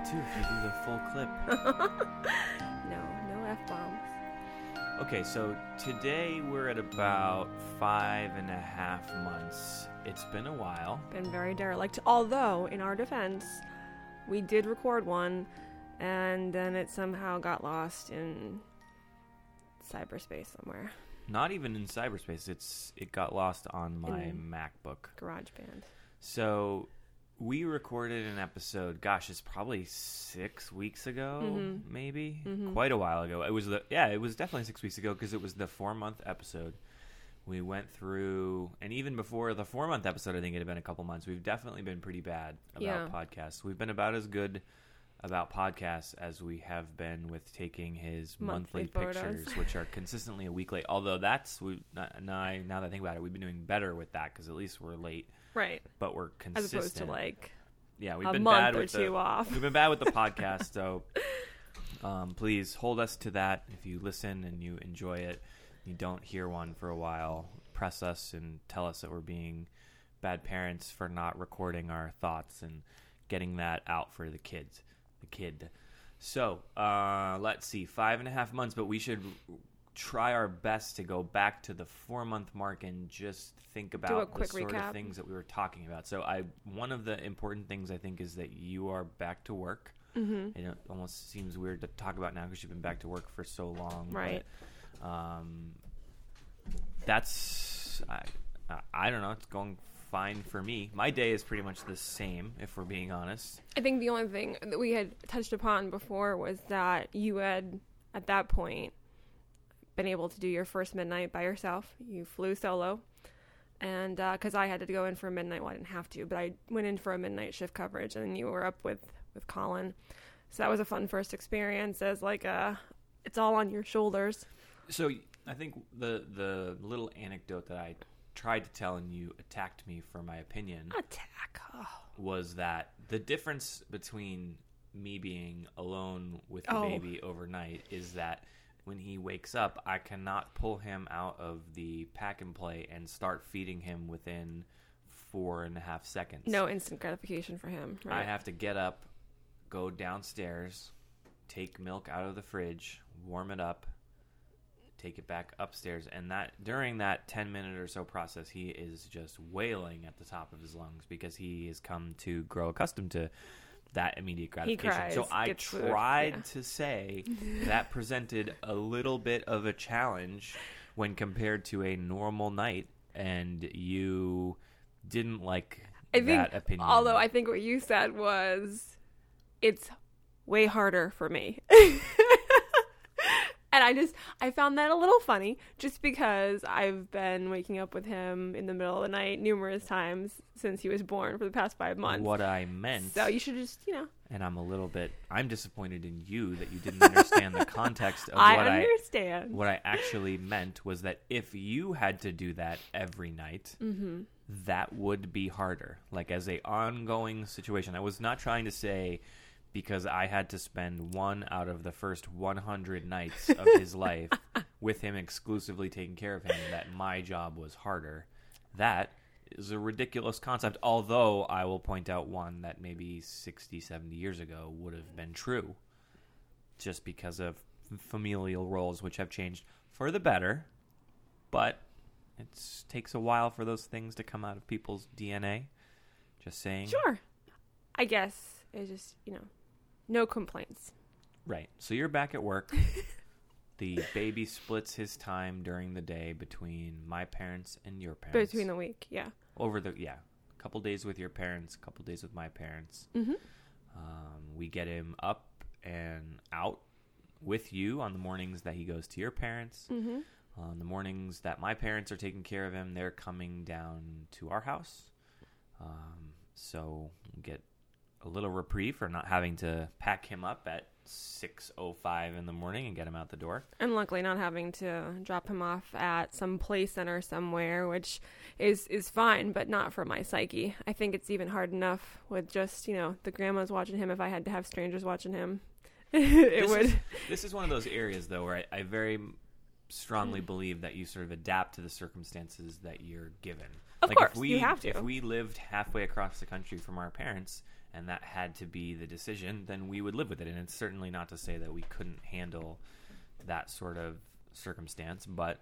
out too if you do the full clip. no, no f bombs. Okay, so today we're at about five and a half months. It's been a while. Been very derelict. Although, in our defense, we did record one, and then it somehow got lost in cyberspace somewhere. Not even in cyberspace. It's it got lost on my In- MacBook. GarageBand. So we recorded an episode. Gosh, it's probably six weeks ago, Mhm. maybe Mhm. quite a while ago. It was the yeah, it was definitely six weeks ago because it was the four month episode. We went through, and even before the four month episode, I think it had been a couple months. We've definitely been pretty bad about Yeah. podcasts. We've been about as good about podcasts as we have been with taking his monthly, Monthly pictures, which are consistently a week late. Although that's we now, now that I think about it, we've been doing better with that because at least we're late, Right. but we're consistent. As opposed to like yeah, we've a been month bad or with two the, off. We've been bad with the podcast, so um, please hold us to that. If you listen and you enjoy it, you don't hear one for a while, press us and tell us that we're being bad parents for not recording our thoughts and getting that out for the kids, the kid. So uh, let's see, five and a half months, but we should try our best to go back to the four month mark and just think about the sort recap. of things that we were talking about. So I one of the important things I think is that you are back to work. Mm-hmm. It almost seems weird to talk about now because you've been back to work for so long. Right. But, um, that's I, I- I don't know. It's going fine for me. My day is pretty much the same, if we're being honest. I think the only thing that we had touched upon before was that you had, at that point, been able to do your first midnight by yourself. You flew solo. And uh, because I had to go in for a midnight, well, I didn't have to, but I went in for a midnight shift coverage, and you were up with, with Colin. So that was a fun first experience as like a, it's all on your shoulders. So I think the the little anecdote that I tried to tell and you attacked me for my opinion Attack. Oh. was that the difference between me being alone with the Oh. baby overnight is that when he wakes up, I cannot pull him out of the pack and play and start feeding him within four and a half seconds. No instant gratification for him. Right? I have to get up, go downstairs, take milk out of the fridge, warm it up, take it back upstairs, and that during that 10 minute or so process, he is just wailing at the top of his lungs because he has come to grow accustomed to that immediate gratification. cries, so I tried yeah. to say that presented a little bit of a challenge when compared to a normal night, and you didn't like I think, that opinion. although I think what you said was, it's way harder for me. and I just, I found that a little funny just because I've been waking up with him in the middle of the night numerous times since he was born for the past five months. What I meant, So you should just, you know, and I'm a little bit, I'm disappointed in you that you didn't understand the context of I what I understand. what I actually meant was that if you had to do that every night, mm-hmm. that would be harder. Like as a ongoing situation. I was not trying to say because I had to spend one out of the first 100 nights of his life with him exclusively taking care of him that my job was harder. That is a ridiculous concept, although I will point out one that maybe 60, 70 years ago would have been true just because of familial roles which have changed for the better, but it takes a while for those things to come out of people's DNA. Just saying. Sure. I guess it's just, you know, no complaints. Right. So you're back at work. the baby splits his time during the day between my parents and your parents. Between the week, yeah. over the yeah, a couple days with your parents, a couple days with my parents. Mm-hmm. Um, we get him up and out with you on the mornings that he goes to your parents. Mm-hmm. On the mornings that my parents are taking care of him, they're coming down to our house. Um, so we get a little reprieve for not having to pack him up at 6.05 in the morning and get him out the door. and luckily not having to drop him off at some play center somewhere which is is fine but not for my psyche i think it's even hard enough with just you know the grandmas watching him if i had to have strangers watching him it This would is- This is one of those areas, though, where I, I very strongly mm. believe that you sort of adapt to the circumstances that you're given. Of like course, if we you have to. if we lived halfway across the country from our parents and that had to be the decision, then we would live with it. And it's certainly not to say that we couldn't handle that sort of circumstance, but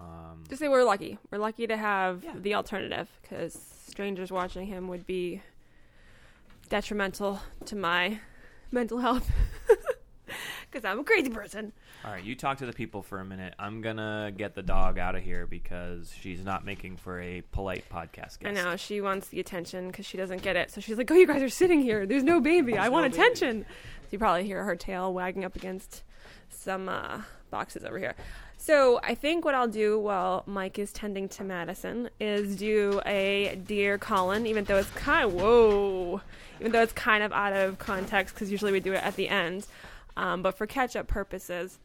um, Just say we're lucky. We're lucky to have Yeah. the alternative because strangers watching him would be detrimental to my mental health. Because I'm a crazy person. all right, you talk to the people for a minute. I'm gonna get the dog out of here because she's not making for a polite podcast guest. I know she wants the attention because she doesn't get it. So she's like, "Oh, you guys are sitting here. There's no baby. I want no baby." attention." So you probably hear her tail wagging up against some uh, boxes over here. So I think what I'll do while Mike is tending to Madison is do a dear Colin, even though it's kind of whoa, even though it's kind of out of context because usually we do it at the end. Um, but for catch-up purposes,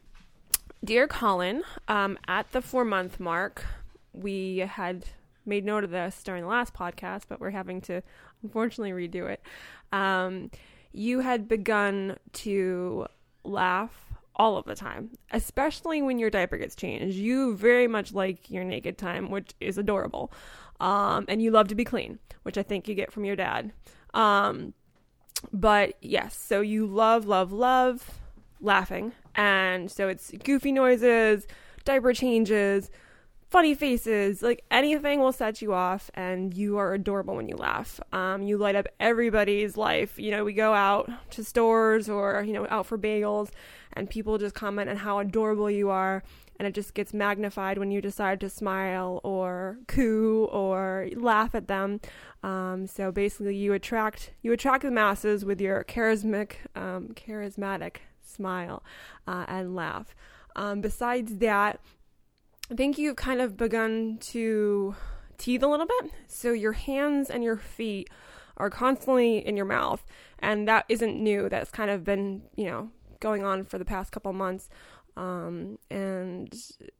dear Colin, um, at the four-month mark, we had made note of this during the last podcast, but we're having to unfortunately redo it. Um, you had begun to laugh all of the time, especially when your diaper gets changed. You very much like your naked time, which is adorable. Um, and you love to be clean, which I think you get from your dad. Um, but yes, so you love, love, love laughing. And so it's goofy noises, diaper changes, funny faces, like anything will set you off, and you are adorable when you laugh. Um, you light up everybody's life. You know, we go out to stores or, you know, out for bagels, and people just comment on how adorable you are. And it just gets magnified when you decide to smile or coo or laugh at them. Um, so basically, you attract you attract the masses with your charismatic um, charismatic smile uh, and laugh. Um, besides that, I think you've kind of begun to teeth a little bit. So your hands and your feet are constantly in your mouth, and that isn't new. That's kind of been you know going on for the past couple months. Um, and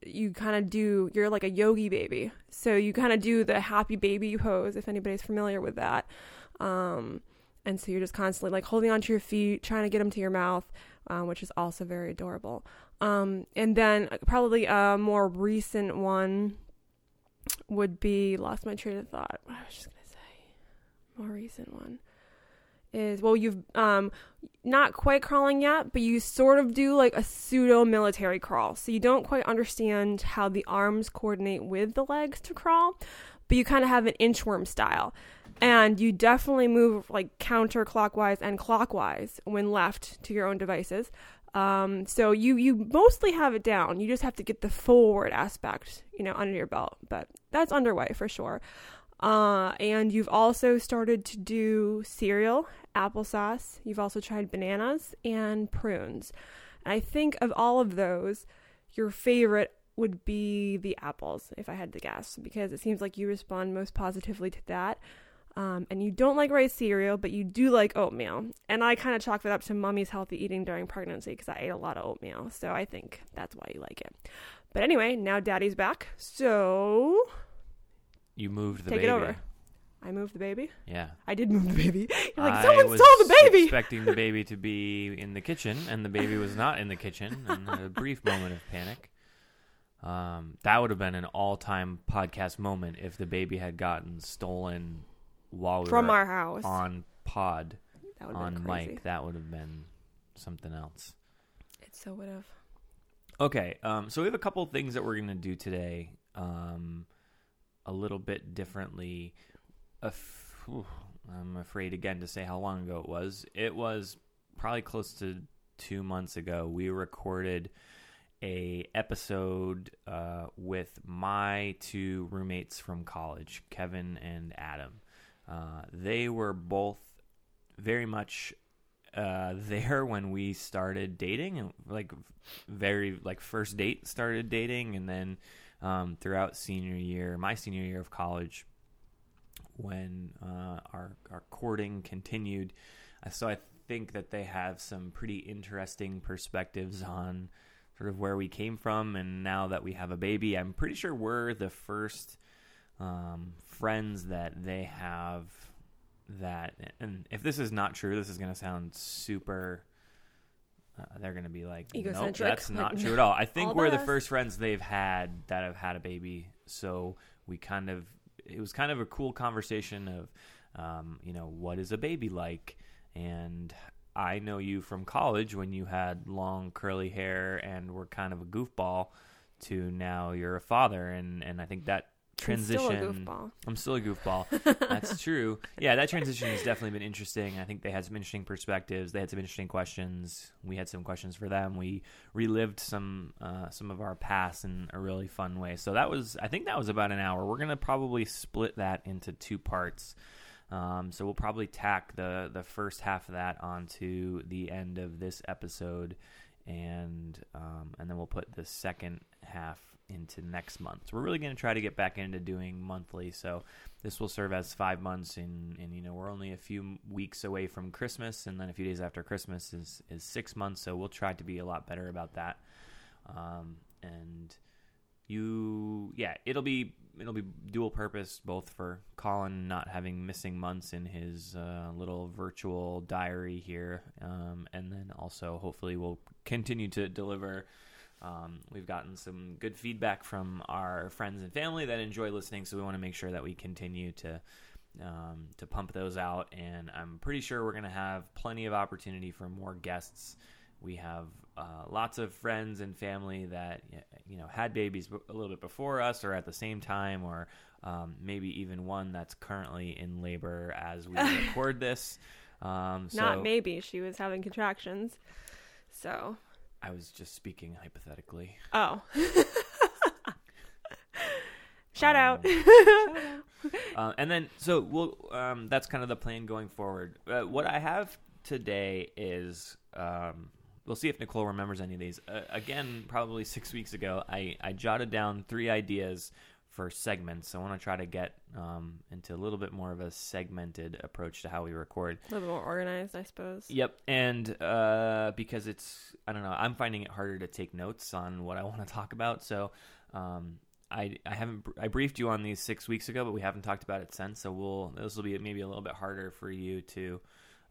you kind of do, you're like a yogi baby. So you kind of do the happy baby pose, if anybody's familiar with that. Um, and so you're just constantly like holding onto your feet, trying to get them to your mouth, um, which is also very adorable. Um, and then probably a more recent one would be lost my train of thought. What I was just gonna say, more recent one is well, you've um not quite crawling yet, but you sort of do like a pseudo military crawl. So you don't quite understand how the arms coordinate with the legs to crawl, but you kind of have an inchworm style. And you definitely move like counterclockwise and clockwise when left to your own devices. Um, so you you mostly have it down. You just have to get the forward aspect, you know, under your belt. But that's underway for sure. Uh, and you've also started to do cereal, applesauce. You've also tried bananas and prunes. And I think of all of those, your favorite would be the apples, if I had to guess, because it seems like you respond most positively to that. Um, and you don't like rice cereal, but you do like oatmeal. And I kind of chalk that up to mommy's healthy eating during pregnancy because I ate a lot of oatmeal. So I think that's why you like it. But anyway, now daddy's back. So You moved the Take it over. I moved the baby. Yeah. I did move the baby. You're like, someone stole the baby. Expecting the baby to be in the kitchen, and the baby was not in the kitchen. And a brief moment of panic. Um, that would have been an all-time podcast moment if the baby had gotten stolen while we From were our house. on pod that on been mic. That would have been something else. It so would have. Okay, um, so we have a couple things that we're going to do today, um, a little bit differently. A f- whew, I'm afraid again to say how long ago it was. It was probably close to two months ago. We recorded a episode uh, with my two roommates from college, Kevin and Adam. Uh, they were both very much uh, there when we started dating, and like very like first date started dating, and then um, throughout senior year, my senior year of college, when uh, our our courting continued. Uh, so I think that they have some pretty interesting perspectives on sort of where we came from, and now that we have a baby, I'm pretty sure we're the first um, friends that they have that and if this is not true this is going to sound super uh, they're going to be like, nope, that's like, not true at all. I think all we're the first friends they've had that have had a baby, so we kind of it was kind of a cool conversation of, um, you know, what is a baby like, and I know you from college when you had long curly hair and were kind of a goofball, to now you're a father, and and I think that I'm still a transition. goofball. I'm still a goofball. That's true. Yeah, that transition has definitely been interesting. I think they had some interesting perspectives. They had some interesting questions. We had some questions for them. We relived some uh, some of our past in a really fun way. So that was, I think, that was about an hour. We're gonna probably split that into two parts. Um, so we'll probably tack the the first half of that onto the end of this episode, and um, and then we'll put the second half into next month. So we're really going to try to get back into doing monthly. So this will serve as five months, and and you know we're only a few weeks away from Christmas, and then a few days after Christmas is is six months. So we'll try to be a lot better about that. Um, and you, yeah, it'll be it'll be dual purpose, both for Colin not having missing months in his uh, little virtual diary here, um, and then also hopefully we'll continue to deliver. Um, we've gotten some good feedback from our friends and family that enjoy listening, so we want to make sure that we continue to um, to pump those out. And I'm pretty sure we're going to have plenty of opportunity for more guests. We have uh, lots of friends and family that you know had babies a little bit before us, or at the same time, or um, maybe even one that's currently in labor as we record this. Um, so Not maybe she was having contractions. So, I was just speaking hypothetically. oh. Shout out. Um, uh, and then, so we'll. Um, that's kind of the plan going forward. Uh, what I have today is, um, we'll see if Nicole remembers any of these. Uh, again, probably six weeks ago, I I jotted down three ideas for segments. I want to try to get um, into a little bit more of a segmented approach to how we record. a little bit more organized, I suppose. Yep, and uh, because it's I don't know, I'm finding it harder to take notes on what I want to talk about. So um, I I haven't I briefed you on these six weeks ago, but we haven't talked about it since. So we'll this will be maybe a little bit harder for you to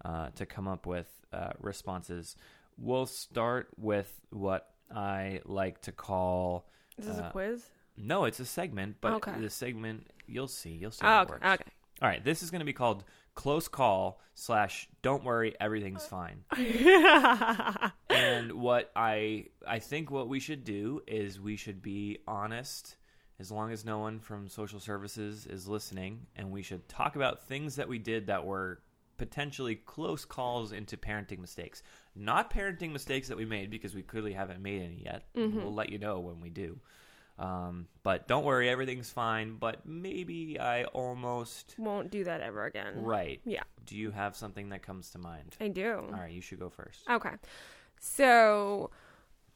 uh, to come up with uh, responses. We'll start with what I like to call Is this Uh, a quiz? No, it's a segment, but Okay. the segment you'll see you'll see Oh, it okay. works. okay. All right, this is going to be called close call slash don't worry everything's uh. fine. and what I I think what we should do is we should be honest as long as no one from social services is listening and we should talk about things that we did that were potentially close calls into parenting mistakes. Not parenting mistakes that we made because we clearly haven't made any yet. Mm-hmm. We'll let you know when we do. Um, but don't worry, everything's fine. But maybe I almost Won't do that ever again. right. Yeah, Do you have something that comes to mind? I do. All right, you should go first. Okay. So,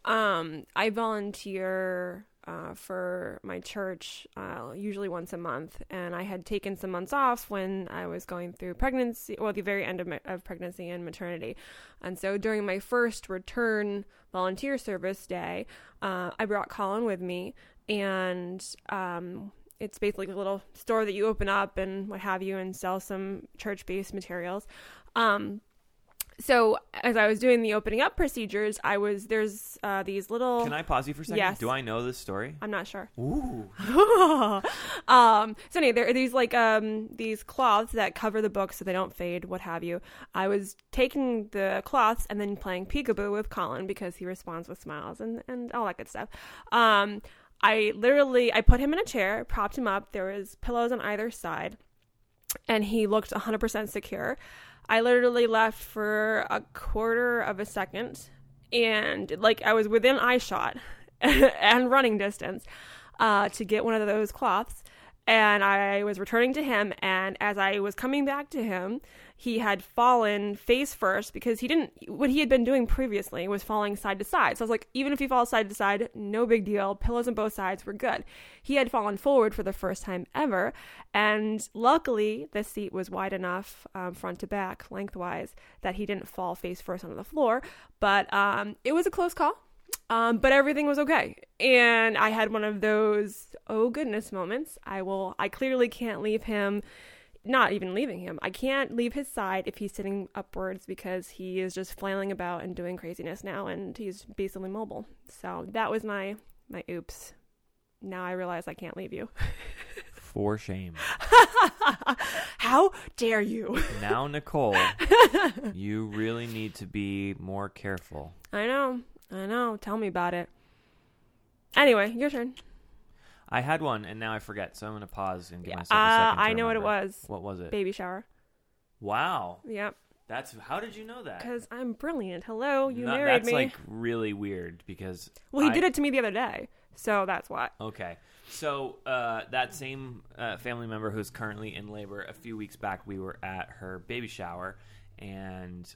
um, I volunteer uh, for my church uh, usually once a month, and I had taken some months off when I was going through pregnancy, well, the very end of, my, of pregnancy and maternity. And so during my first return volunteer service day, uh, I brought Colin with me, and um, it's basically a little store that you open up and what have you, and sell some church-based materials. Um, so as I was doing the opening up procedures, I was there's uh, these little. Can I pause you for a second? Yes. Do I know this story? I'm not sure. Ooh. um, so anyway, there are these like um these cloths that cover the book so they don't fade, what have you. I was taking the cloths and then playing peekaboo with Colin because he responds with smiles and and all that good stuff. Um, I literally I put him in a chair, propped him up. There was pillows on either side, and he looked 100% secure. I literally left for a quarter of a second, and like I was within eye shot and running distance uh, to get one of those cloths. And I was returning to him, and as I was coming back to him, he had fallen face first because he didn't. What he had been doing previously was falling side to side. So I was like, even if he falls side to side, no big deal. Pillows on both sides were good. He had fallen forward for the first time ever, and luckily the seat was wide enough, um, front to back, lengthwise, that he didn't fall face first onto the floor. But um, it was a close call. Um, but everything was okay. And I had one of those, oh goodness moments. I will, I clearly can't leave him not even leaving him. I can't leave his side if he's sitting upwards because he is just flailing about and doing craziness now, and he's basically mobile. So that was my my oops. Now I realize I can't leave you. For shame. How dare you? Now, Nicole, you really need to be more careful. I know, I know. Tell me about it. Anyway, your turn. I had one and now I forget, so I'm gonna pause and give myself a uh, second. to I know what it remember. was. What was it? Baby shower. Wow, Yep. that's how did you know that? Because I'm brilliant. Hello, you No, married that's me. like really weird because well, he I- did it to me the other day, so that's why. Okay. So uh, that same uh, family member who's currently in labor, a few weeks back, we were at her baby shower, and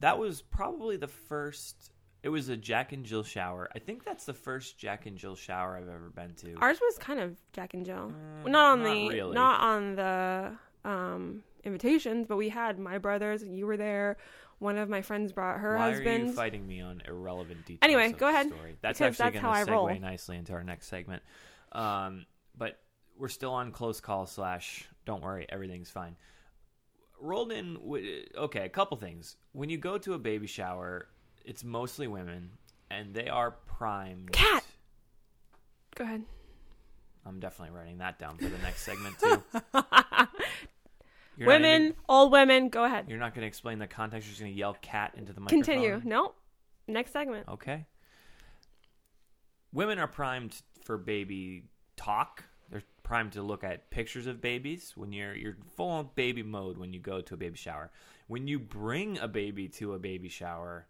that was probably the first. It was a Jack and Jill shower. I think that's the first Jack and Jill shower I've ever been to. Ours was kind of Jack and Jill. Well, not on not the really. not on the um, invitations, but we had my brothers. You were there. One of my friends brought her husband. Why are you fighting me on irrelevant details? Anyway, go ahead, Story? That's actually going how to I roll. segue nicely into our next segment. Um, but we're still on close call slash. Don't worry, everything's fine. Rolled in. Okay, a couple things. When you go to a baby shower, it's mostly women, and they are primed. Cat! Go ahead. I'm definitely writing that down for the next segment too. You're not women, even- old women. Go ahead. you're not going to explain the context. You're just going to yell "cat" into the microphone. Continue. No. Next segment. Okay. Women are primed for baby talk. They're primed to look at pictures of babies when you're you're full on baby mode when you go to a baby shower. When you bring a baby to a baby shower,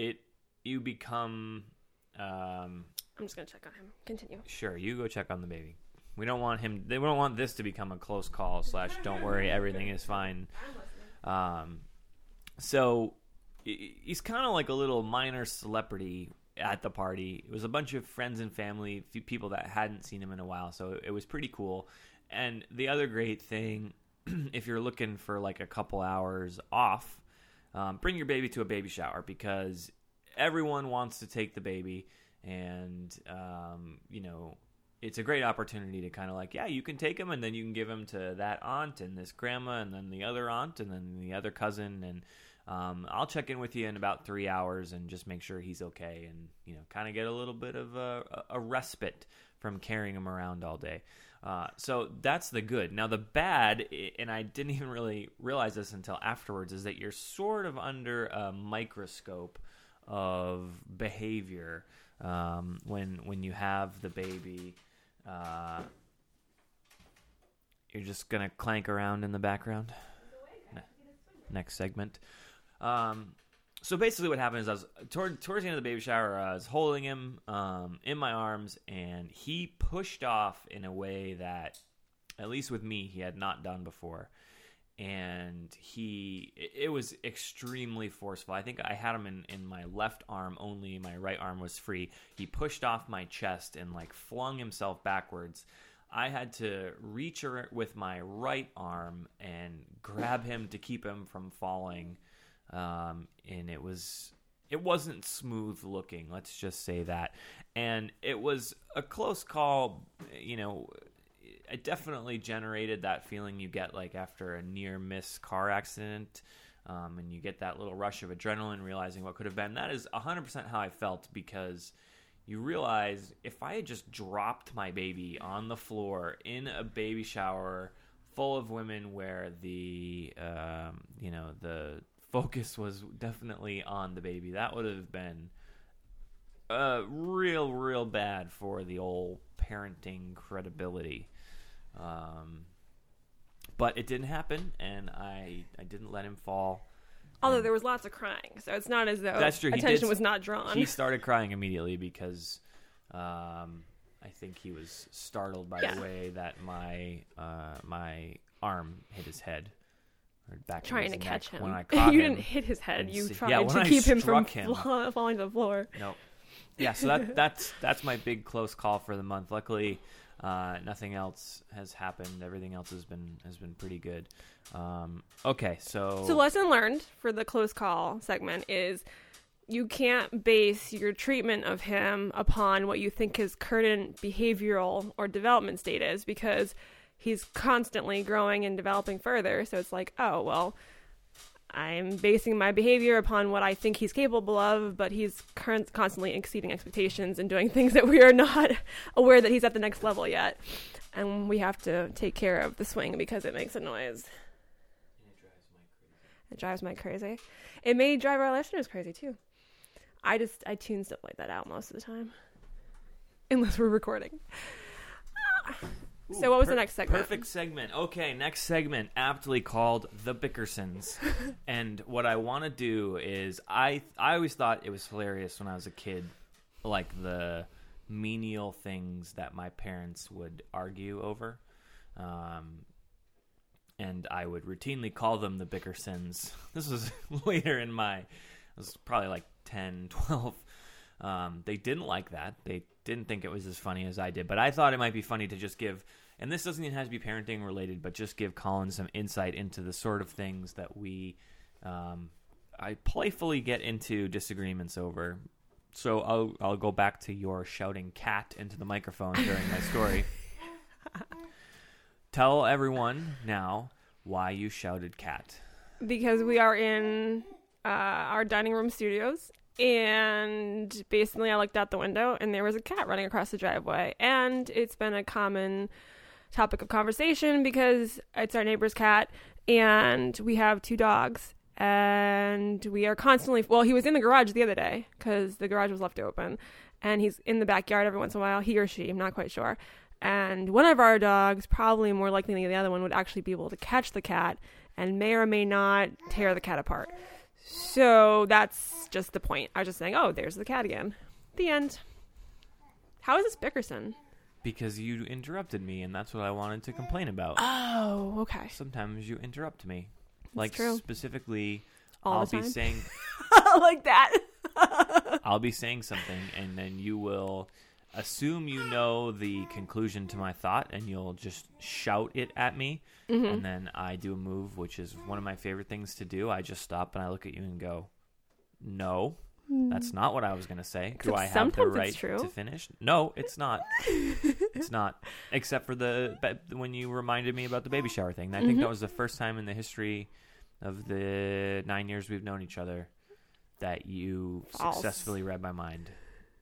it you become um I'm just gonna check on him. Continue. sure, you go check on the baby. We don't want him they don't want this to become a close call slash don't worry, everything is fine. Um so he's kind of like a little minor celebrity at the party. It was a bunch of friends and family, few people that hadn't seen him in a while, so it was pretty cool. And the other great thing, if you're looking for like a couple hours off, um, bring your baby to a baby shower because everyone wants to take the baby, and um, you know it's a great opportunity to kind of like, yeah, you can take him, and then you can give him to that aunt and this grandma, and then the other aunt, and then the other cousin, and um, I'll check in with you in about three hours and just make sure he's okay, and you know, kind of get a little bit of a, a respite from carrying him around all day. Uh, so that's the good. Now the bad, and I didn't even really realize this until afterwards, is that you're sort of under a microscope of behavior um, when when you have the baby. Uh, you're just gonna clank around in the background. Ne- Next segment. Um, so basically, what happened is I was toward, towards the end of the baby shower. I was holding him um, in my arms, and he pushed off in a way that, at least with me, he had not done before. And he, it- was extremely forceful. I think I had him in, in my left arm only. My right arm was free. He pushed off my chest and like flung himself backwards. I had to reach with my right arm and grab him to keep him from falling um, and it was it wasn't smooth looking let's just say that. And it was a close call you know it definitely generated that feeling you get like after a near miss car accident um, and you get that little rush of adrenaline realizing what could have been. That is 100% how i felt because you realize if i had just dropped my baby on the floor in a baby shower full of women where the um, you know the focus was definitely on the baby that would have been uh, real real bad for the old parenting credibility um, but it didn't happen and i i didn't let him fall Although there was lots of crying, so it's not as though That's true. Attention did- was not drawn. he started crying immediately because um, I think he was startled by Yeah. the way that my uh, my arm hit his head back trying to catch him. when I caught you him. didn't hit his head. You see- tried yeah, to I keep him from him. falling to the floor. Nope. Yeah, so that that's that's my big close call for the month. Luckily, uh, nothing else has happened. Everything else has been has been pretty good. Um, okay, so So lesson learned for the close call segment is you can't base your treatment of him upon what you think his current behavioral or development state is because he's constantly growing and developing further. So it's like, oh, well, I'm basing my behavior upon what I think he's capable of, but he's con- constantly exceeding expectations and doing things that we are not aware that he's at the next level yet. And we have to take care of the swing because it makes a noise. It drives Mike crazy. It drives my crazy. It may drive our listeners crazy too. I just I tune stuff like that out most of the time, unless we're recording. Ah. So what was the next segment? Perfect segment. Okay, next segment, aptly called the Bickersons. and what I want to do is, I I always thought it was hilarious when I was a kid, like the menial things that my parents would argue over. Um, and I would routinely call them the Bickersons. This was later in my, it was probably like 10, 12. Um, they didn't like that. They didn't think it was as funny as I did, but I thought it might be funny to just give, and this doesn't even have to be parenting related, but just give Colin some insight into the sort of things that we, um, I playfully get into disagreements over. So I'll I'll go back to your shouting cat into the microphone during my story. Tell everyone now why you shouted cat. because we are in uh, our dining room studios and basically i looked out the window and there was a cat running across the driveway. And it's been a common topic of conversation because it's our neighbor's cat and we have two dogs and we are constantly well he was in the garage the other day because the garage was left open and he's in the backyard every once in a while he or she i'm not quite sure. And one of our dogs probably more likely than the other one would actually be able to catch the cat and may or may not tear the cat apart so that's just the point. I was just saying, oh, there's the cat again. The end. How is this Bickerson? Because you interrupted me, and that's what I wanted to complain about. Oh, okay. Sometimes you interrupt me. That's like true. specifically, All I'll be saying like that. I'll be saying something, and then you will assume you know the conclusion to my thought, and you'll just shout it at me. Mm-hmm. And then I do a move, which is one of my favorite things to do. I just stop and I look at you and go, "No, that's not what I was going to say. do I have the right to finish? No, it's not. it's not. Except for the when you reminded me about the baby shower thing. I think Mhm. that was the first time in the history of the nine years we've known each other that you False. successfully read my mind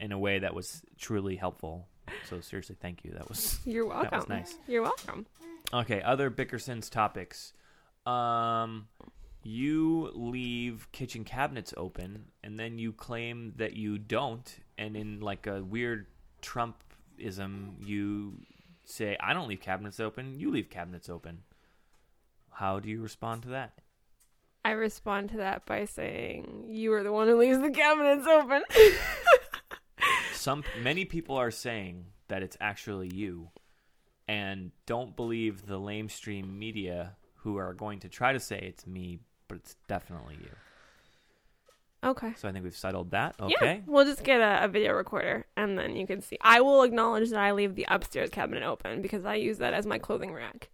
in a way that was truly helpful. So seriously, thank you. That was You're welcome. that was nice. You're welcome. Okay, other Bickerson's topics. Um, you leave kitchen cabinets open, and then you claim that you don't, and in like a weird Trumpism, you say, "I don't leave cabinets open. You leave cabinets open." How do you respond to that? I respond to that by saying, You are the one who leaves the cabinets open. Some many people are saying that it's actually you, and don't believe the lamestream media who are going to try to say it's me, but it's definitely you. okay. So I think we've settled that. Yeah, Okay. we'll just get a, a video recorder and then you can see. I will acknowledge that I leave the upstairs cabinet open because I use that as my clothing rack.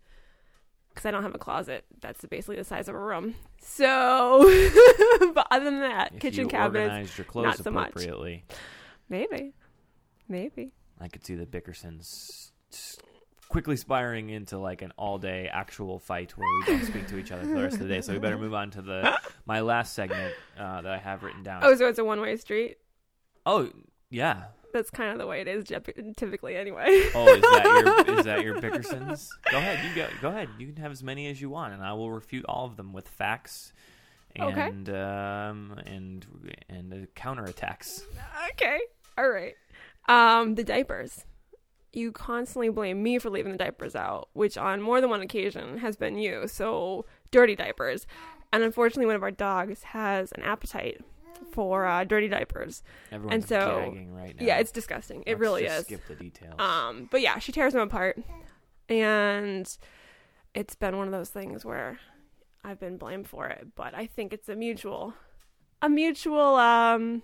Because I don't have a closet that's basically the size of a room. So, but other than that, If kitchen cabinets, organized your clothes not so much. Maybe, maybe. I could see the Bickersons quickly spiraling into like an all-day actual fight where we don't speak to each other for the rest of the day. So we better move on to the my last segment uh, that I have written down. Oh, so it's a one-way street. Oh, yeah. That's kind of the way it is typically, anyway. Oh, is that your is that your Bickersons? Go ahead, you go. Go ahead. You can have as many as you want, and I will refute all of them with facts Okay. and um and and uh, counterattacks. okay, all right. Um, the diapers. You constantly blame me for leaving the diapers out, which on more than one occasion has been you. So dirty diapers, and unfortunately, one of our dogs has an appetite for uh, dirty diapers. Everyone's so- gagging right now. Yeah, it's disgusting. It Let's really just is. Skip the details. Um, but yeah, she tears them apart, and it's been one of those things where I've been blamed for it. But I think it's a mutual, a mutual um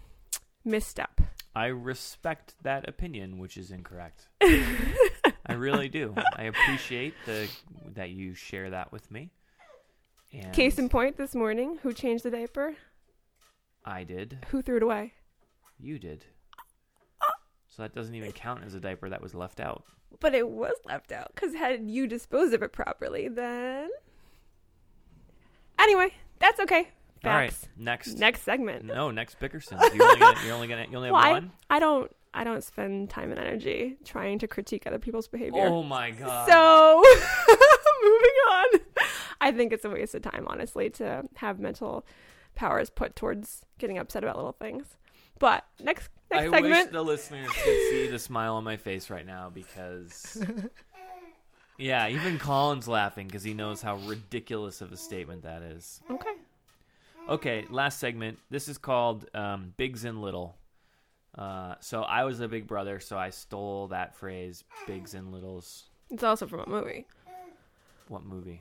misstep. I respect that opinion, which is incorrect. I really do. I appreciate the that you share that with me. And Case in point, this morning, who changed the diaper? I did. Who threw it away? You did. So that doesn't even count as a diaper that was left out. But it was left out because had you disposed of it properly, then. Anyway, that's okay. All right, next. Next segment. No, next Bickerson. You only gonna, you're only gonna you only have Well, I- one. I don't. I don't spend time and energy trying to critique other people's behavior. Oh my god. So, moving on. I think it's a waste of time, honestly, to have mental powers put towards getting upset about little things. But next next I wish segment. the listeners could see the smile on my face right now because, yeah, even Colin's laughing because he knows how ridiculous of a statement that is. Okay. Okay, last segment. This is called um, Bigs and Little. Uh, so I was a big brother, so I stole that phrase, Bigs and Littles. It's also from a movie. What movie?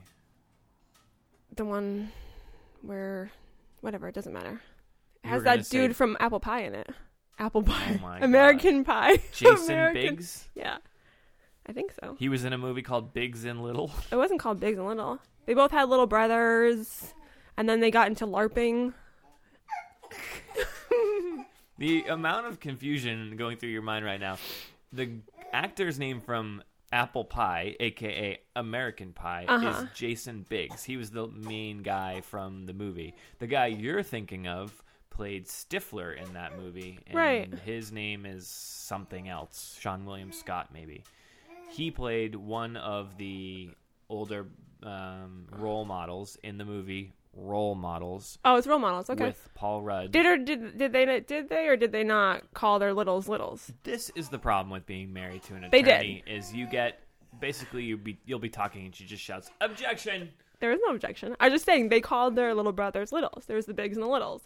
The one where, whatever, it doesn't matter. It has that say- dude from Apple Pie in it. Apple Pie. Oh American Pie. Jason American- Biggs. Yeah. I think so. He was in a movie called Bigs and Little. It wasn't called Bigs and Little. They both had little brothers, and then they got into LARPing. The amount of confusion going through your mind right now. The actor's name from Apple Pie, aka American Pie, Uh-huh. is Jason Biggs. He was the main guy from the movie. The guy you're thinking of played Stifler in that movie, and Right. his name is something else. Seann William Scott, maybe. He played one of the older um, role models in the movie Role Models Oh, it's role models. Okay. with Paul Rudd. Did or did did they did they or did they not call their littles littles? this is the problem with being married to an attorney. They did. is you get basically you be you'll be talking and she just shouts objection There is no objection. I was just saying they called their little brothers littles. There's the bigs and the littles.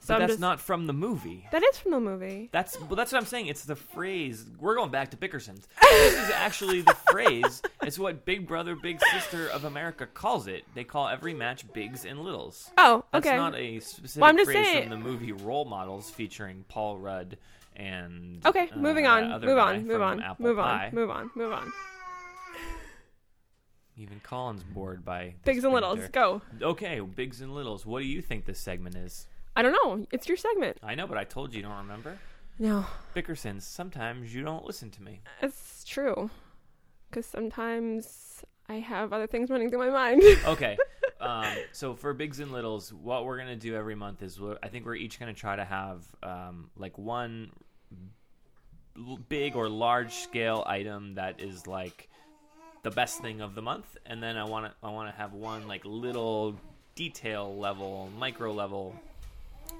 So but I'm that's just, not from the movie that is from the movie. that's well that's what i'm saying it's the phrase we're going back to bickerson's this is actually the phrase it's what big brother big sister of america calls it they call every match bigs and littles Oh, okay. that's not a specific Well, phrase saying- from the movie role models featuring paul rudd and okay, uh, moving on. Move on. Move on. Apple Move Pie. on. Move on. Move on. even colin's bored by Bigs and littles. Go. Okay, bigs and littles. What do you think this segment is? I don't know. It's your segment. I know, but I told you, you don't remember. No, Bickersons, sometimes you don't listen to me. it's true. Because sometimes I have other things running through my mind. Okay, um, so for bigs and littles, what we're gonna do every month is we're, I think we're each gonna try to have um, like one l- big or large scale item that is like the best thing of the month, and then I want to I want to have one like little detail level, micro level.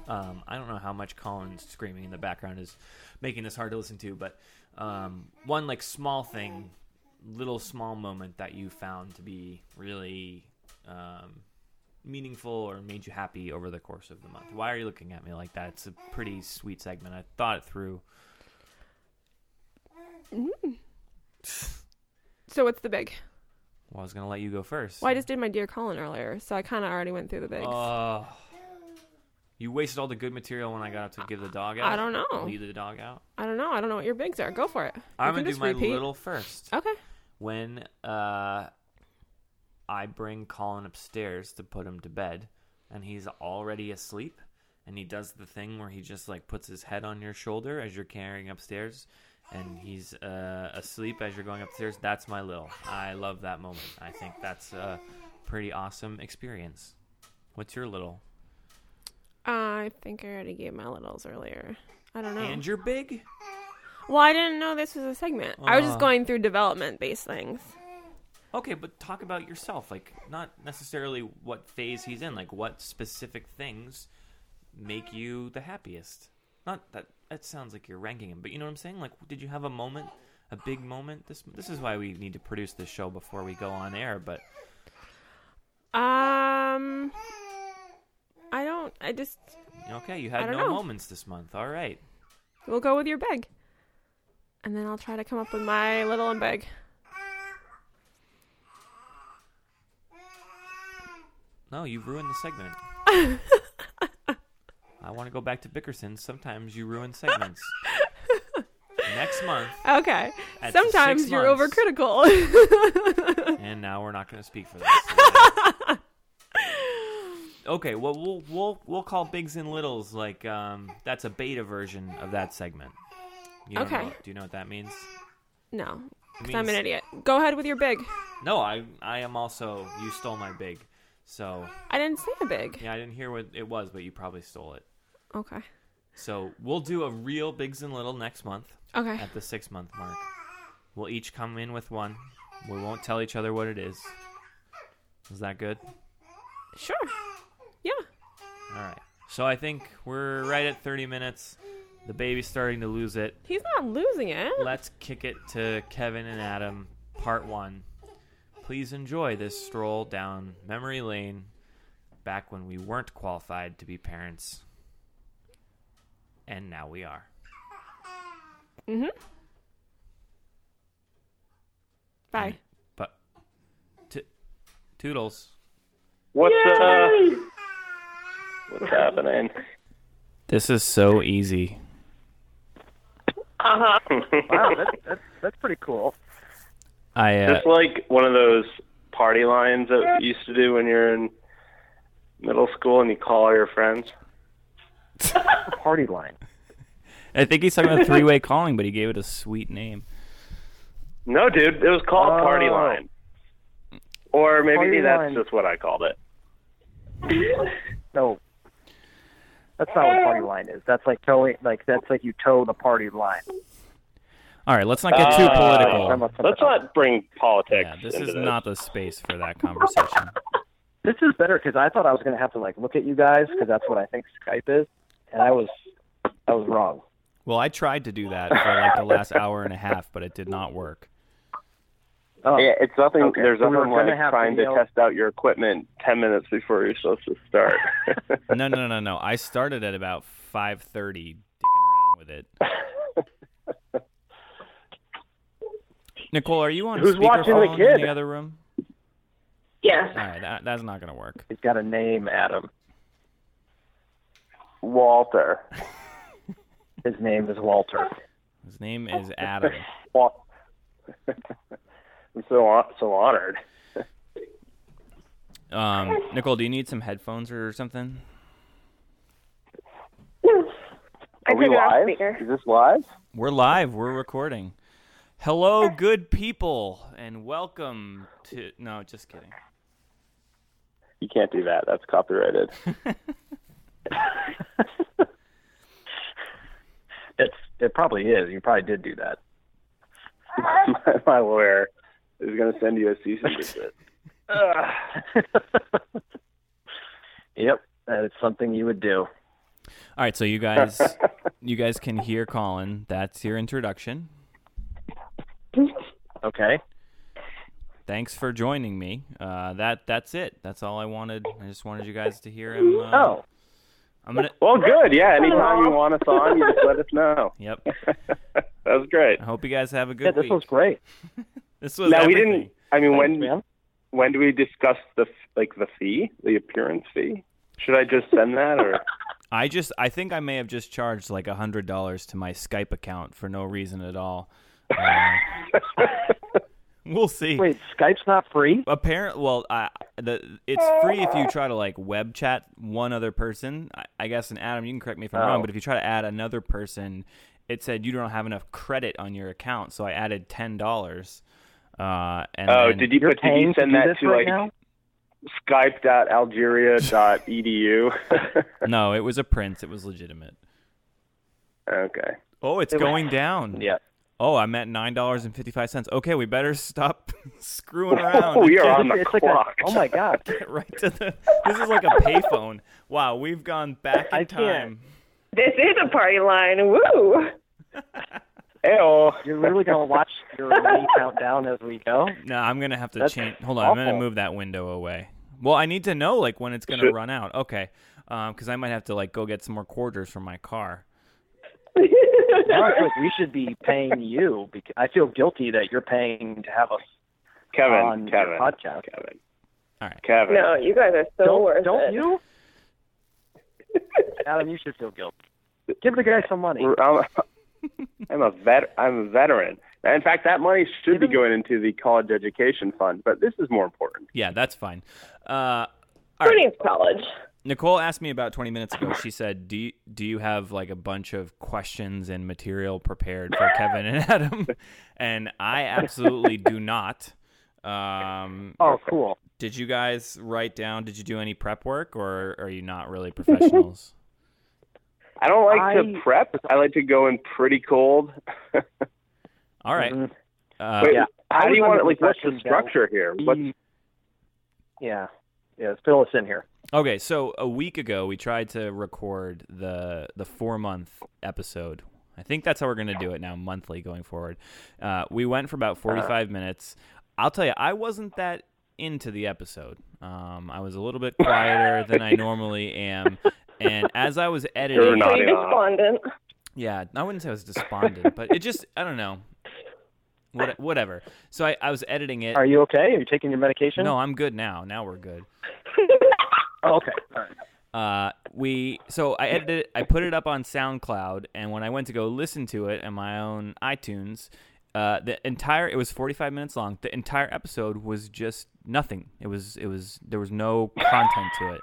Um, I don't know how much Colin's screaming in the background is making this hard to listen to, but um, one like small thing, little small moment that you found to be really um, meaningful or made you happy over the course of the month. Why are you looking at me like that? It's a pretty sweet segment. I thought it through. so what's the big? Well, I was gonna let you go first. Well, I just did my dear Colin earlier, so I kind of already went through the bigs. Oh, you wasted all the good material when I got up to give the dog out. I don't know. Leave the dog out. I don't know. I don't know what your bigs are. Go for it. I'm can gonna do my repeat. little first. Okay. when uh, I bring Colin upstairs to put him to bed, and he's already asleep, and he does the thing where he just like puts his head on your shoulder as you're carrying upstairs, and he's uh, asleep as you're going upstairs. That's my little. I love that moment. I think that's a pretty awesome experience. What's your little? I think I already gave my littles earlier. I don't know. And you're big. well, I didn't know this was a segment. I was just Uh. going through development based things. Okay, but talk about yourself. Like, not necessarily what phase he's in. Like, what specific things make you the happiest? Not that that sounds like you're ranking him, but you know what I'm saying. Like, did you have a moment, a big moment? This this is why we need to produce this show before we go on air. But Um, I don't. I just. okay, you I had don't no know. moments this month. All right. We'll go with your big, and then I'll try to come up with my little and big. No, you've ruined the segment. I want to go back to Bickerson. Sometimes you ruin segments. Next month, Okay. At Sometimes six you're months. overcritical. and now we're not going to speak for this. Okay, well we'll we'll we'll call bigs and littles like um that's a beta version of that segment. You don't Okay. Know, do you know what that means? No, 'cause I'm an means- idiot. Go ahead with your big. No, I I am also. You stole my big. So I didn't say a big. yeah, I didn't hear what it was, but you probably stole it. Okay. So we'll do a real bigs and little next month Okay. at the six month mark. We'll each come in with one. We won't tell each other what it is. Is that good? Sure. Yeah. All right. So I think we're right at 30 minutes. The baby's starting to lose it. He's not losing it. Let's kick it to Kevin and Adam, part one. Please enjoy this stroll down memory lane back when we weren't qualified to be parents. And now we are. Mm hmm. Bye. But t- toodles. What's uh what's happening? This is so easy. Uh huh. wow, that's, that's that's pretty cool. I uh, Just like one of those party lines that you used to do when you're in middle school and you call all your friends. The party line. I think he's talking about three-way calling, but he gave it a sweet name. No, dude, it was called party Oh. line. Or maybe Party that's line. just what I called it. No, that's not what party line is. That's like toeing. Like that's like you toe the party line. All right, let's not get too Uh, political. Let's not bring politics. Yeah, this into is not the space for that conversation. This is better because I thought I was going to have to like look at you guys because that's what I think Skype is, and I was I was wrong. Well, I tried to do that for like the last hour and a half, but it did not work. Oh, Yeah, it's nothing. Okay, There's so we nothing gonna like have trying to video- test out your equipment ten minutes before you're supposed to start. No, no, no, no. I started at about five thirty, dicking around with it. Nicole, are you on Who's watching the speakerphone kid? in the other room? Yes. All right, that, that's not going to work. he's got a name, Adam. Walter. His name is Walter. His name is Adam. Wal- I'm so hon- so honored. Um, Nicole, do you need some headphones or something? I Are we took it off live? Is this live? We're live. We're recording. Hello, good people, and welcome to. No, just kidding. You can't do that. That's copyrighted. It's it probably is. You probably did do that. my, my lawyer is going to send you a cease and desist. Yep, that is something you would do. All right, so you guys, you guys can hear Colin. That's your introduction. Okay. Thanks for joining me. Uh, that that's it. That's all I wanted. I just wanted you guys to hear him. Uh, Oh, I'm gonna. Well, good. Yeah, anytime you want us on, you just let us know. Yep. that was great. I hope you guys have a good yeah, this week. was great. This was Now we didn't. I mean, Thanks, when man. when do we discuss the like the fee, the appearance fee? Should I just send that or? I just. I think I may have just charged like a hundred dollars to my Skype account for no reason at all. Uh, we'll see. Wait, Skype's not free? Apparent. Well, I, the it's free if you try to like web chat one other person. I, I guess, and Adam, you can correct me if I'm wrong, Oh. but if you try to add another person, it said you don't have enough credit on your account, so I added ten dollars. Uh, and Oh, then- did you You're put? Did you paying to send do that this to right like now? Skype.algeria.edu? No, it was a print. It was legitimate. okay. Oh, it's It was- going down. Yeah. Oh, I'm at nine dollars and fifty five cents. Okay, we better stop screwing around. we are on the It's like clock. a, oh my god. right to the. This is like a payphone. Wow, we've gone back in I can't. time. This is a party line. Woo! Ew. You're literally gonna watch your money count down as we go. No, I'm gonna have to That's change. Hold on, I'm gonna move that window away. Well, I need to know like when it's gonna Should- run out. Okay, um, because I might have to like go get some more quarters from my car. Now like we should be paying you because I feel guilty that you're paying to have us Kevin. on Kevin. your podcast. Kevin. All right. Kevin. no, you guys are so don't worth don't it. you? Adam, you should feel guilty. Give the guy some money. I'm, I'm a vet. I'm a veteran. In fact, that money should be going into the college education fund, but this is more important. Yeah, that's fine. Uh, Who needs college? Nicole asked me about 20 minutes ago. She said, "Do you, do you have like a bunch of questions and material prepared for Kevin and Adam?" And I absolutely do not. Um, Oh, cool. did you guys write down? Did you do any prep work, or are you not really professionals? I don't like I- to prep. I like to go in pretty cold. All right. Mhm. Uh, Wait, yeah. How do you want the like what's the impression that structure here? What's we- Yeah. Yeah, fill us in here. Okay, so a week ago we tried to record the the four month episode. I think that's how we're gonna do it now, monthly going forward. Uh, we went for about forty five minutes. I'll tell you, I wasn't that into the episode. Um, I was a little bit quieter than I normally am, and as I was You're editing, not- Pretty despondent. yeah, I wouldn't say I was despondent, but it just I don't know, what, whatever. So I, I was editing it. Are you okay? Are you taking your medication? No, I'm good now. Now we're good. Oh, okay. All right. uh, we so I edited it, I put it up on SoundCloud, and when I went to go listen to it on my own iTunes, uh, the entire it was 45 minutes long. The entire episode was just nothing. It was it was there was no content to it.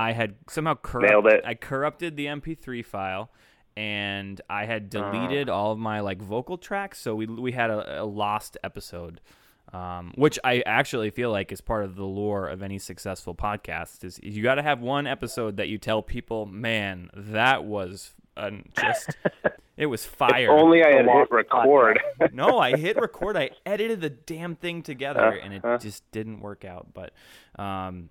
I had somehow corrupt, it. I corrupted the MP3 file. And I had deleted all of my like vocal tracks, so we we had a, a lost episode um, which I actually feel like is part of the lore of any successful podcast. Is you got to have one episode that you tell people, man, that was an just it was fire. only I had hit record. no, I hit record. I edited the damn thing together, and it just didn't work out. But um,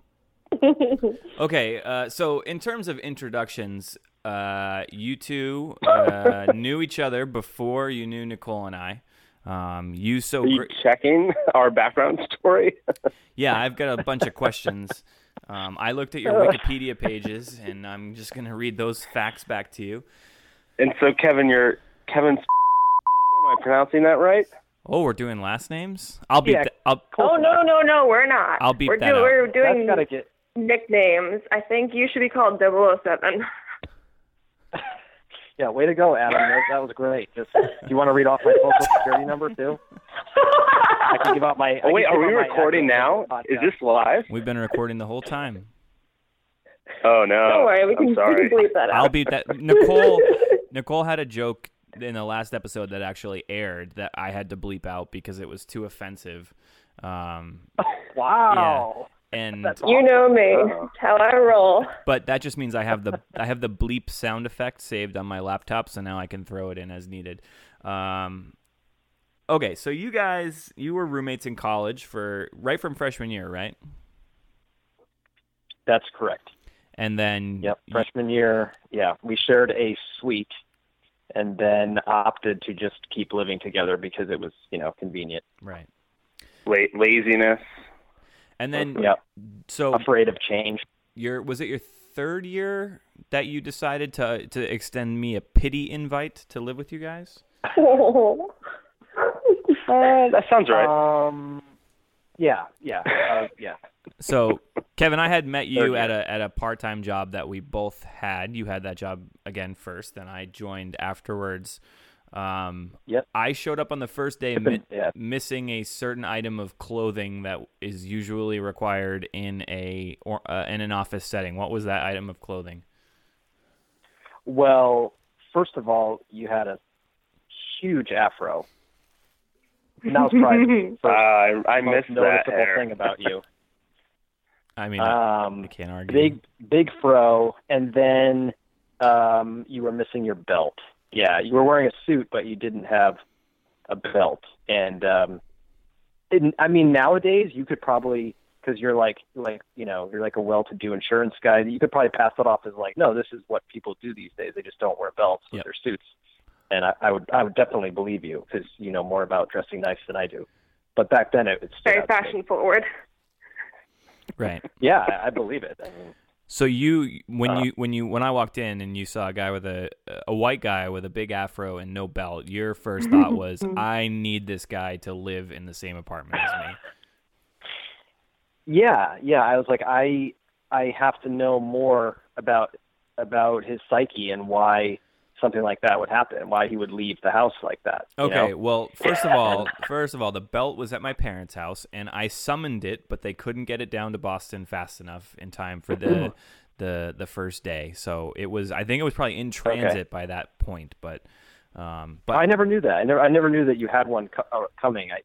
okay, uh, so in terms of introductions, uh, you two uh, knew each other before you knew Nicole and I. Um, you so Are you great. checking our background story? Yeah, I've got a bunch of questions. Um, I looked at your Wikipedia pages, and I'm just going to read those facts back to you. and so, Kevin, you're Kevin. Am I pronouncing that right? Oh, we're doing last names. I'll beat. Yeah. that. I'll, Oh no no no, we're not. I'll beep we're that. We're That's doing got to get. Nicknames. I think you should be called 007. Yeah, way to go, Adam. That, that was great. Just, do you want to read off my social security number too? I can give out my. Oh wait, are give we recording now? podcast. Is this live? We've been recording the whole time. Oh no! Don't worry, we can, I'm we can bleep that out. I'll beat that. Nicole. Nicole had a joke in the last episode that actually aired that I had to bleep out because it was too offensive. Um, Wow. And That's you know me. Uh-huh. How I roll. but that just means I have the I have the bleep sound effect saved on my laptop, so now I can throw it in as needed. Um, okay, so you guys, you were roommates in college for right from freshman year, right? That's correct. And then Yep. Freshman year, yeah, we shared a suite, and then opted to just keep living together because it was, you know, convenient. right, La- laziness. And then Yep. so Afraid of change. your was it your third year that you decided to to extend me a pity invite to live with you guys? Uh, that sounds right. Um, yeah, yeah, uh, yeah. So, Kevin, I had met you at a at a part time job that we both had. You had that job again first, then I joined afterwards. Um, Yep. I showed up on the first day mi- Yeah. missing a certain item of clothing that is usually required in a or uh, in an office setting. What was that item of clothing? Well, first of all, you had a huge afro. And that was probably the Uh, I, I most missed that noticeable hair. thing about you. I mean, I, Um, I can't argue. big, big fro, and then um, you were missing your belt. Yeah, you were wearing a suit, but you didn't have a belt. And um, it, I mean, nowadays you could probably because you're like like you know you're like a well-to-do insurance guy. You could probably pass it off as like, no, this is what people do these days. They just don't wear belts with their suits. And I, I would I would definitely believe you because you know more about dressing nice than I do. But back then it, was Very out to me. fashion forward. right. Yeah, I, I believe it. I mean, So you when Uh, you when you when I walked in and you saw a guy with a a white guy with a big afro and no belt, your first thought was, "I need this guy to live in the same apartment as me." Yeah, yeah. I was like, I I have to know more about about his psyche and why something like that would happen, why he would leave the house like that. Okay, know? well, first of all, first of all, the belt was at my parents' house, and I summoned it, but they couldn't get it down to Boston fast enough in time for the the the first day. So it was, I think it was probably in transit by that point. But um, but I never knew that. I never I never knew that you had one co- uh, coming. I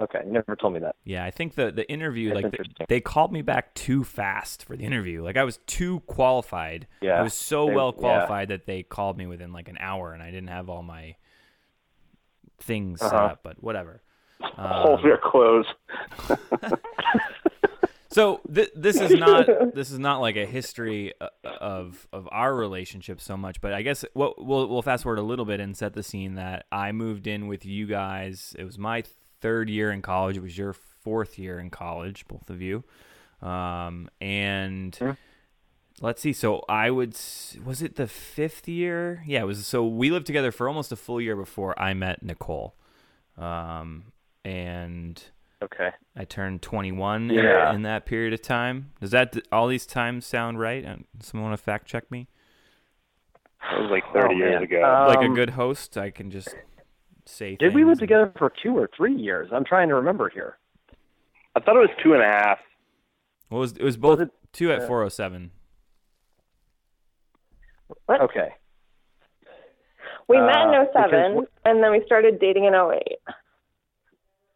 okay, you never told me that. yeah, I think the the interview, That's like the, they called me back too fast for the interview. Like I was too qualified. Yeah, I was so they- well yeah. qualified that they called me within like an hour, and I didn't have all my things set Uh-huh. up. But whatever. Hold Um, your clothes. So th- this is not this is not like a history uh, of of our relationship so much, but I guess what we'll we'll fast forward a little bit and set the scene that I moved in with you guys. It was my third year in college. It was your fourth year in college, both of you. Um, and Sure. let's see. So I would was it the fifth year? Yeah, it was. So we lived together for almost a full year before I met Nicole. Um, and Okay. I turned 21 Yeah. in, in that period of time. Does that all these times sound right? Uh, Someone want to fact check me? That was like 30 Oh, years ago. Uh, like a Um, good host, I can just say. Did we live together for two or three years? I'm trying to remember here. I thought it was two and a half. Well, it was it was both it- two at uh, 407. Okay. We Uh, met in 07, what- and then we started dating in 08.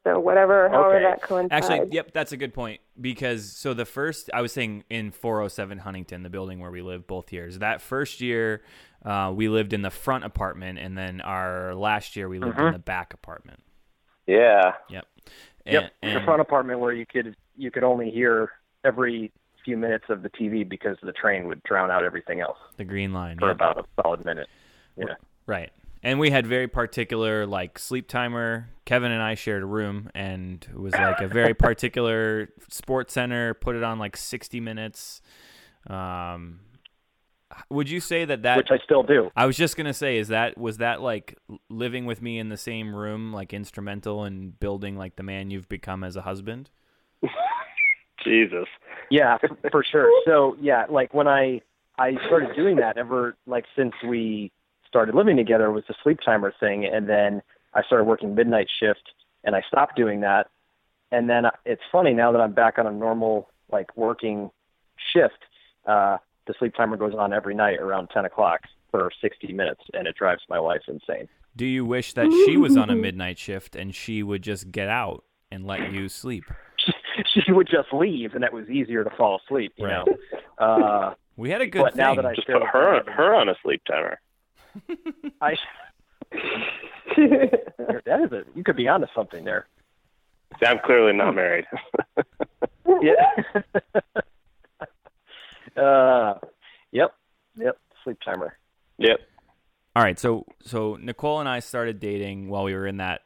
So whatever, however Okay. that coincides. Actually, yep, that's a good point because so the first I was saying in 407 Huntington, the building where we lived both years. That first year, uh, we lived in the front apartment, and then our last year we lived in Mhm. the back apartment. Yeah. Yep. Yep. And, the front apartment where you could you could only hear every few minutes of the TV because the train would drown out everything else the green line. for yep. about a solid minute. Yeah. Right. And we had very particular like sleep timer. Kevin and I shared a room and it was like a very particular SportsCenter, put it on like 60 minutes. Um would you say that that Which I still do. I was just going to say is that was that like living with me in the same room like instrumental in building like the man you've become as a husband? Jesus. Yeah, for, for sure. So yeah, like when I I started doing that ever like since we started living together was the sleep timer thing, and then I started working midnight shift, and I stopped doing that. And then it's funny now that I'm back on a normal like working shift. Uh, the sleep timer goes on every night around 10 o'clock for 60 minutes, and it drives my wife insane. Do you wish that she was on a midnight shift and she would just get out and let you sleep? she would just leave, and it was easier to fall asleep. You Right. know. Uh, We had a good but thing. now that I Just put her her on a sleep timer. I that is a you could be onto something there. See, I'm clearly not married. Yeah. uh, yep, yep. Sleep timer. yep. All right, so so Nicole and I started dating while we were in that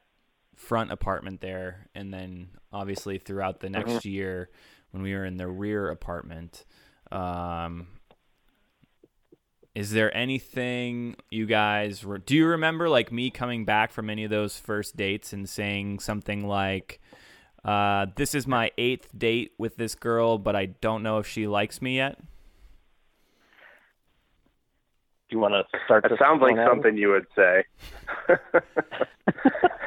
front apartment there, and then obviously throughout the next year when we were in the rear apartment. Um, is there anything you guys were? Do you remember like me coming back from any of those first dates and saying something like, uh, "This is my eighth date with this girl, but I don't know if she likes me yet." Do you want to start? That sounds like something you would say.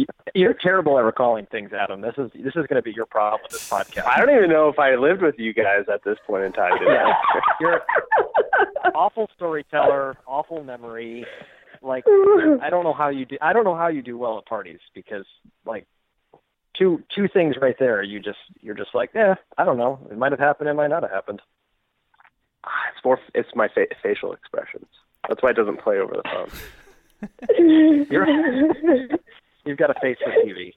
You- You're terrible at recalling things, Adam. This is this is going to be your problem with this podcast. I don't even know if I lived with you guys at this point in time. Yeah. You're awful storyteller, awful memory. Like I don't know how you do. I don't know how you do well at parties because like two two things right there. You just you're just like yeah. I don't know. It might have happened. It might not have happened. Ah, It's more. It's my fa- facial expressions. That's why it doesn't play over the phone. You're, you've got a face for TV.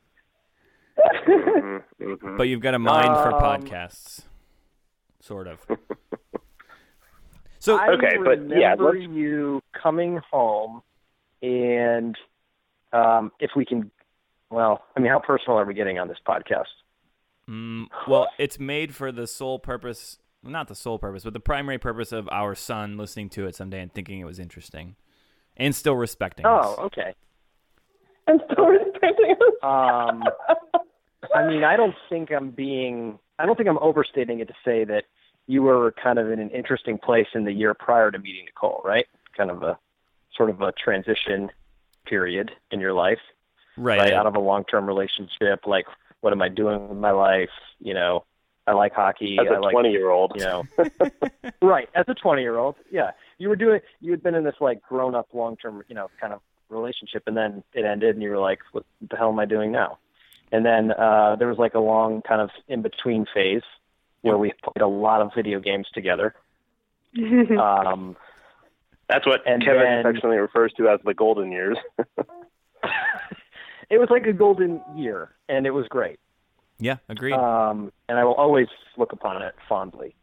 hmm hmm But you've got a mind for Um, podcasts, sort of. So I Okay, but yeah, remember let's- you coming home, and um, if we can, well, I mean, how personal are we getting on this podcast? Mm, well, it's made for the sole purpose, not the sole purpose, but the primary purpose of our son listening to it someday and thinking it was interesting, and still respecting us. Oh, okay. I'm still respecting us. Um, I mean, I don't think I'm being, I don't think I'm overstating it to say that you were kind of in an interesting place in the year prior to meeting Nicole, right? Kind of a, sort of a transition period in your life, Right. right? Out of a long-term relationship, like what am I doing with my life? You know, I like hockey. As I a like 20 year old. you know right as a 20 year old yeah you were doing you had been in this like grown up long term you know kind of relationship and then it ended and you were like what the hell am i doing now and then uh there was like a long kind of in between phase where we played a lot of video games together um That's what And Kevin then- affectionately refers to as the golden years. it was like a golden year and it was great yeah, agreed. um, and I will always look upon it fondly.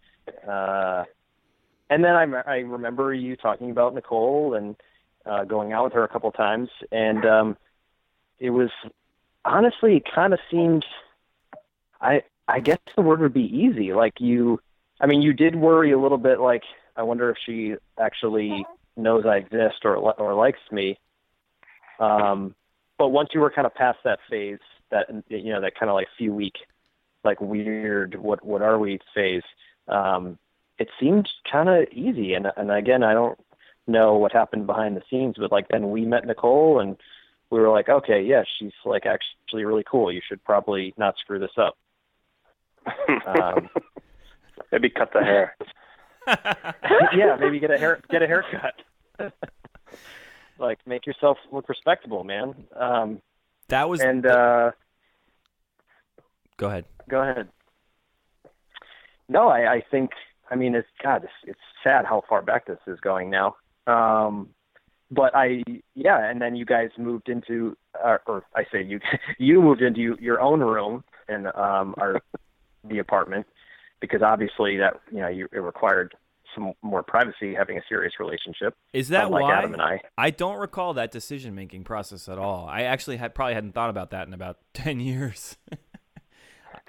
Uh, and then I, I remember you talking about Nicole and uh, going out with her a couple times, and um, it was honestly it kind of seemed. I I guess the word would be easy. Like you, I mean, you did worry a little bit. Like I wonder if she actually knows I exist or or likes me. Um, but once you were kind of past that phase, that you know that kind of like few week, like weird, what what are we phase, um, it seemed kind of easy. And and again, I don't know what happened behind the scenes, but like then we met Nicole and we were like, okay, yeah, she's like actually really cool. You should probably not screw this up. Um, Maybe cut the hair. yeah, maybe get a hair get a haircut. like make yourself look respectable, man. Um, that was. and uh, go ahead. go ahead. No, I, I think I mean it's God, it's, it's sad how far back this is going now. Um, but I yeah, and then you guys moved into, uh, or I say you you moved into your own room in um, our the apartment because obviously that you know you, it required some more privacy having a serious relationship. Is that unlike why? Adam and I? I don't recall that decision making process at all. I actually had probably hadn't thought about that in about ten years.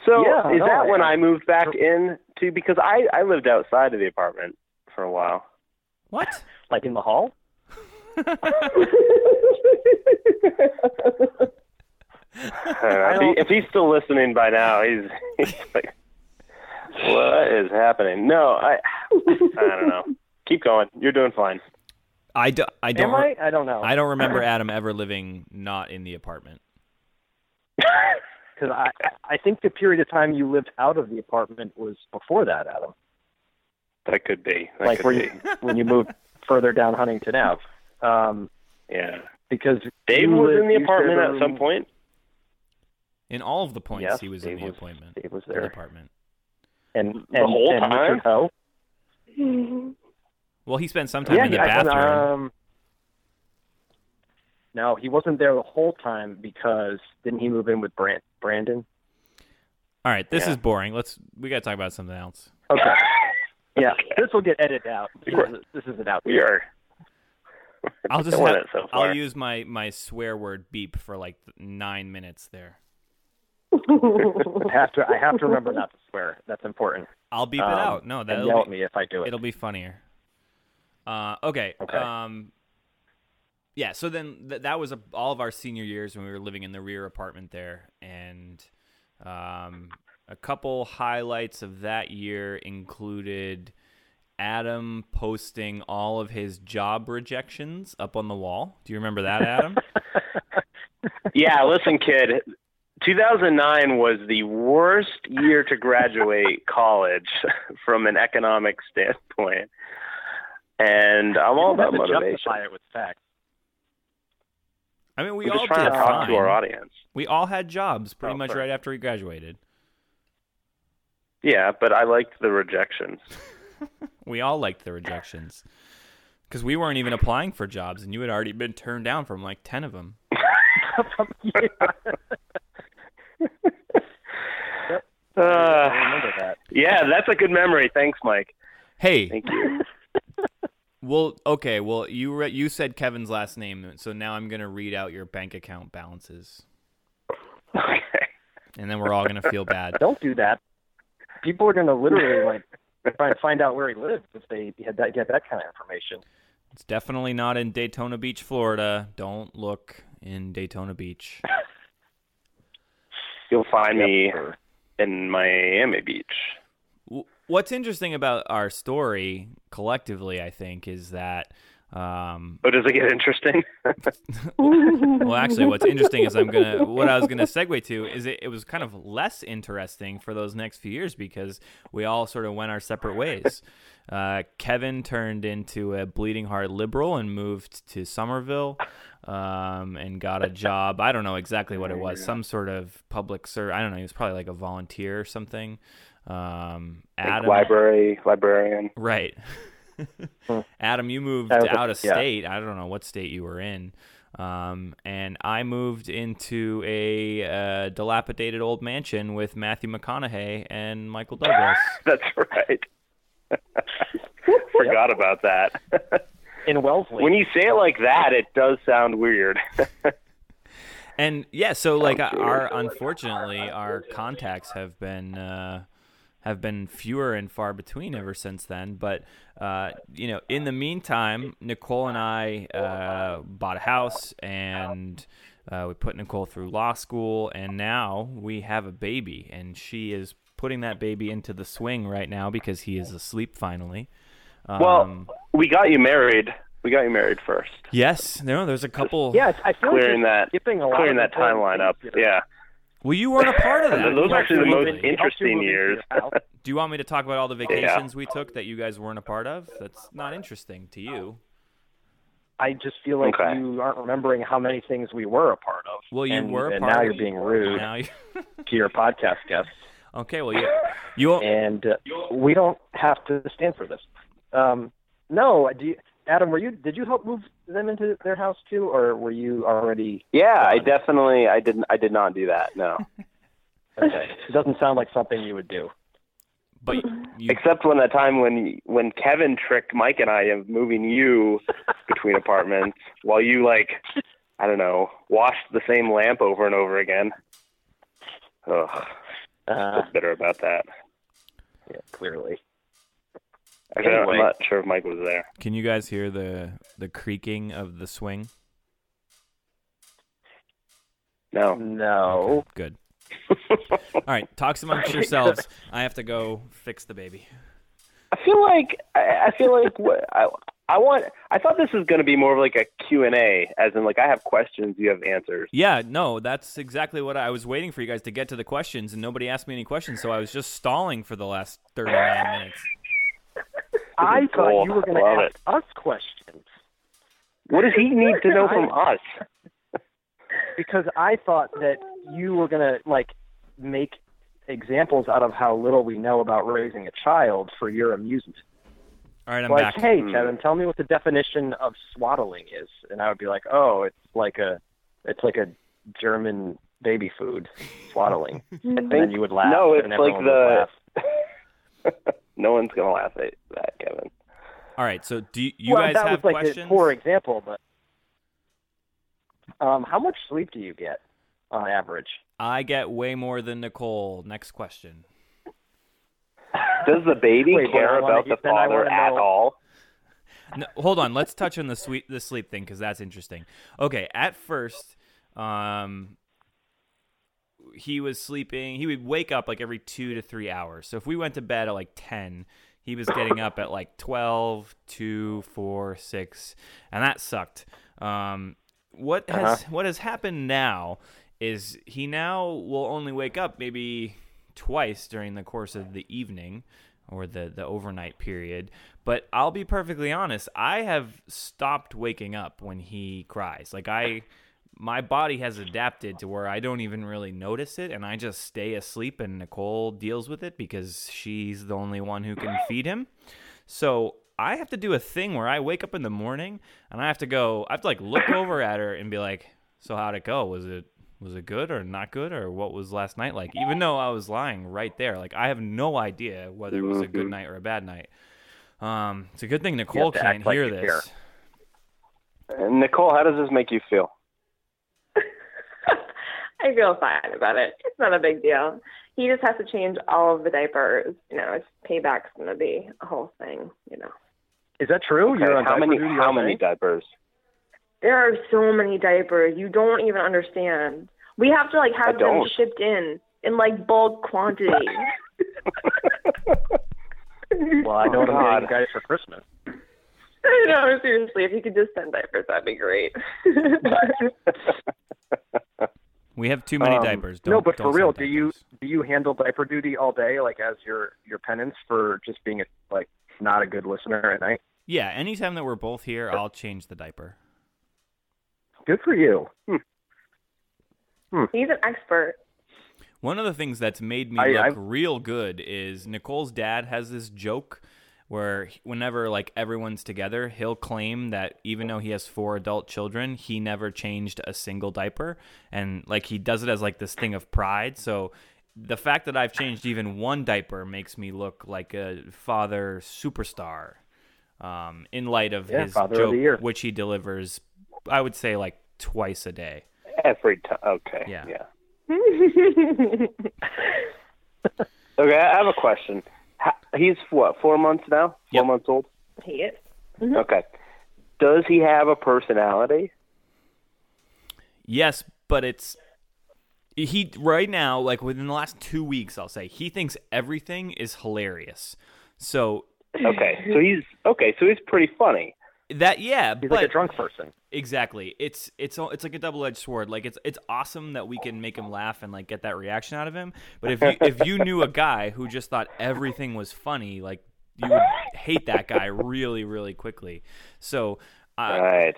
So Yeah, is no, that when I- I moved back in too? Because I I lived outside of the apartment for a while. what? Like in the hall? If, he, if he's still listening by now, he's, he's like, "What is happening?" No, I I don't know. Keep going. You're doing fine. I, do, I don't. Am I? I don't know. I don't remember Adam ever living not in the apartment. Because I, I think the period of time you lived out of the apartment was before that, Adam. That could be. That like could where be. you, when you moved further down Huntington Ave. Um, Yeah. because Dave you was in the apartment at some point. In all of the points, Yes, he was Dave in the was- appointment. Dave was there. the apartment. and The whole and time? Richard Ho. Well, he spent some time yeah, in the I- bathroom. Um, no, he wasn't there the whole time because didn't he move in with Brand- Brandon? all right, this Yeah. is boring. Let's we got to talk about something else. Okay. Yeah, this will get edited out. This, is, this isn't out. We are. I'll just Doing have, it so. I'll use my my swear word beep for like nine minutes there. I have to. I have to remember not to swear. That's important. I'll beep it Um, out. No, that'll yell be, at me if I do it. It'll be funnier. Uh, okay. Okay. Um, yeah. So then th- that was a, all of our senior years when we were living in the rear apartment there, and um, a couple highlights of that year included Adam posting all of his job rejections up on the wall. Do you remember that, Adam? Yeah, listen, kid. 2009 was the worst year to graduate college from an economic standpoint. And I'm all You have about to motivation. justify it with facts. I mean, we We're all just trying did to talk fine. to our audience. We all had jobs pretty Oh, much sorry. right after we graduated. Yeah, but I liked the rejections. We all liked the rejections because we weren't even applying for jobs, and you had already been turned down from like ten of them. yeah. Uh, that. yeah, that's a good memory. Thanks, Mike. Hey, Thank you. well, okay, well, you re- you said Kevin's last name, so now I'm gonna read out your bank account balances, okay. and then we're all gonna feel bad. Don't do that. People are going to literally like try and find out where he lives if they had that, get that kind of information. It's definitely not in Daytona Beach, Florida. Don't look in Daytona Beach. You'll find me in Miami Beach. What's interesting about our story collectively, I think, is that Um, Oh, does it get interesting? well, actually, what's interesting is I'm gonna what I was gonna segue to is it, it was kind of less interesting for those next few years because we all sort of went our separate ways. Uh, Kevin turned into a bleeding heart liberal and moved to Somerville um, and got a job. I don't know exactly what it was, some sort of public service. I don't know. He was probably like a volunteer or something. Um, Like library librarian. Right. Adam, you moved was out of yeah. state. I don't know what state you were in. Um, and I moved into a uh, dilapidated old mansion with Matthew McConaughey and Michael Douglas. That's right. Forgot about that. In Wellesley. when you say it like that, it does sound weird. and yeah, so like our unfortunately our contacts have been uh, have been fewer and far between ever since then. But uh, you know, in the meantime, Nicole and I uh, bought a house and. Uh, we put Nicole through law school, and now we have a baby, and she is putting that baby into the swing right now because he is asleep finally. Um, well, we got you married. We got you married first. yes, no, there's a couple. yeah, I feel Clearing like that, you're skipping a lot clearing of that timeline up. things here. Yeah. Well, you weren't a part of that. Those are actually the most Absolutely. interesting years. Do you want me to talk about all the vacations we took that you guys weren't a part of? That's not interesting to you. I just feel like Okay. you aren't remembering how many things we were a part of. Well, you and, were a and now of you're being rude Now you, to your podcast guests, okay, well, you, you and uh, we don't have to stand for this. Um, no, do you, Adam? Were you? Did you help move them into their house too, or were you already? Yeah, I definitely I didn't I did not do that. No. Okay. it doesn't sound like something you would do. but you, Except when that time when when Kevin tricked Mike and I of moving you between apartments while you like I don't know, washed the same lamp over and over again. Ugh, Uh, I feel bitter about that. yeah, clearly. Actually, Anyway. I'm not sure if Mike was there. can you guys hear the the creaking of the swing? No. No. Good. All right, talk amongst yourselves. I have to go fix the baby. I feel like I, I feel like what I I want. I thought this was going to be more of like a Q and A, as in like I have questions, you have answers. Yeah, no, that's exactly what I, I was waiting for you guys to get to the questions, and nobody asked me any questions, so I was just stalling for the last thirty-nine minutes. I thought Gold. you were going to Love ask us questions What does he need to know from us? because I thought that you were going to like make examples out of how little we know about raising a child for your amusement. All right, I'm like, back. hey, Hmm. Kevin, tell me what the definition of swaddling is, and I would be like, oh, it's like a, it's like a German baby food, swaddling. and then you would laugh. No, it's and like everyone would the. laugh. no one's gonna laugh at that, Kevin. All right, so do you, you well, guys that have was like questions? a poor example, but um, how much sleep do you get on average? I get way more than Nicole. Next question. Does the baby Wait, care I about the then father at know- all? No, hold on, let's touch on the sweet the sleep thing because that's interesting. Okay, at first, um, he was sleeping. He would wake up like every two to three hours. So if we went to bed at like ten, he was getting up at like 12, 2, 4, 6, and that sucked. Um, what has what has happened now is he now will only wake up maybe twice during the course of the evening or the the overnight period. But I'll be perfectly honest, I have stopped waking up when he cries. Like I my body has adapted to where I don't even really notice it and I just stay asleep and Nicole deals with it because she's the only one who can feed him. So I have to do a thing where I wake up in the morning and I have to go I have to like look over at her and be like, "So how'd it go? Was it was it good or not good or what was last night like?" Even though I was lying right there, like I have no idea whether it was a good Mhm. night or a bad night. Um, it's a good thing Nicole can't like hear this. care. And Nicole, how does this make you feel? I feel fine about it. It's not a big deal. He just has to change all of the diapers. You know, it's payback's gonna be a whole thing. You know, Is that true? You're on how many how all many diapers? there are so many diapers you don't even understand. We have to like have them shipped in in like bulk quantities. Well, I know what I'm God. getting you guys for Christmas. no, seriously, if you could just send diapers, that'd be great. We have too many Um, diapers. no, Don't- but for don't real, do you do you handle diaper duty all day, like as your your penance for just being a, like not a good listener at night? Yeah, anytime that we're both here, I'll change the diaper. Good for you. He's an expert. One of the things that's made me I- look I've- real good is Nicole's dad has this joke where whenever like everyone's together, he'll claim that even though he has four adult children, he never changed a single diaper and like he does it as like this thing of pride. So the fact that I've changed even one diaper makes me look like a father superstar. Um, in light of Yeah, his father of joke, the year. which he delivers, I would say like twice a day. Every time. Okay. Yeah. Yeah. Okay, I have a question. Ha- He's what? Four months now. Four Yep. months old. he is. Mm-hmm. Okay. Does he have a personality? Yes, but it's he right now, like within the last two weeks, I'll say he thinks everything is hilarious. So Okay, so he's okay. So he's pretty funny. that yeah, He's but like a drunk person. Exactly, it's it's it's like a double edged sword. Like it's it's awesome that we can make him laugh and like get that reaction out of him. But if you if you knew a guy who just thought everything was funny, like you would hate that guy really really quickly. So. Uh, right.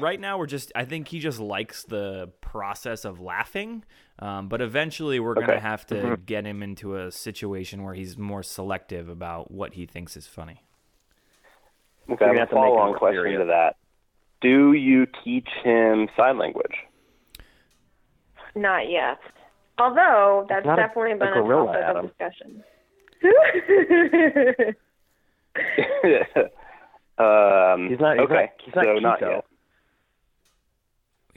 right now we're just i think he just likes the process of laughing um, but eventually we're going to have to get him into a situation where he's more selective about what he thinks is funny Okay, I gonna have have to a make follow-on question to that. Do you teach him sign language? Not yet. Although that's definitely a been a, gorilla, topic Adam. of discussion. um, He's not- he's okay, not- he's not so not yet.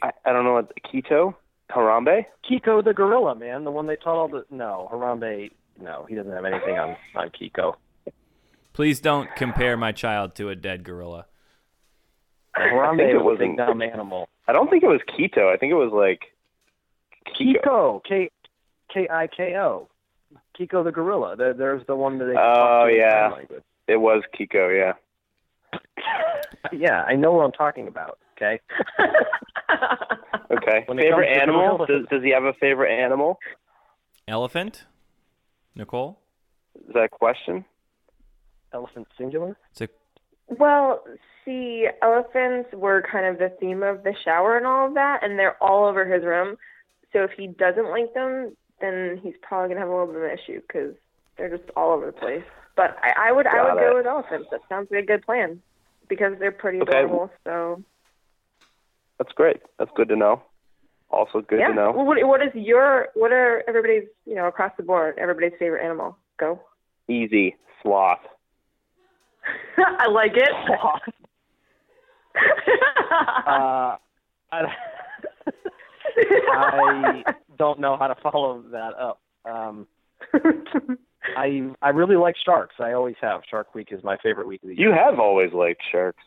I, I don't know what Keto, Harambe. Kiko the gorilla, man, the one they taught all the no Harambe. No, he doesn't have anything on on Kiko. please don't compare my child to a dead gorilla Harambe think it was a wasn't- dumb animal. I don't think it was Keto. I think it was like Kiko. Kiko, K K I K O. Kiko the gorilla. There, there's the one that they. Oh, talk to in yeah. It was Kiko. Yeah. Yeah, I know what I'm talking about. Okay. Okay. When favorite animal? Does, does he have a favorite animal? elephant nicole Is that a question? Elephant singular. it's a well, see, elephants were kind of the theme of the shower and all of that, and they're all over his room. So if he doesn't like them, then he's probably gonna have a little bit of an issue because they're just all over the place. But I, I would, I Got would go with elephants. That sounds like a good plan because they're pretty Okay. adorable. So That's great. That's good to know. Also good yeah. to know. Well, what, what is your, what are everybody's, you know, across the board, everybody's favorite animal? Go. Easy. Sloth. I like it. Uh, I, I don't know how to follow that up. Um, I I really like sharks. I always have. Shark Week is my favorite week of the year. You have always liked sharks.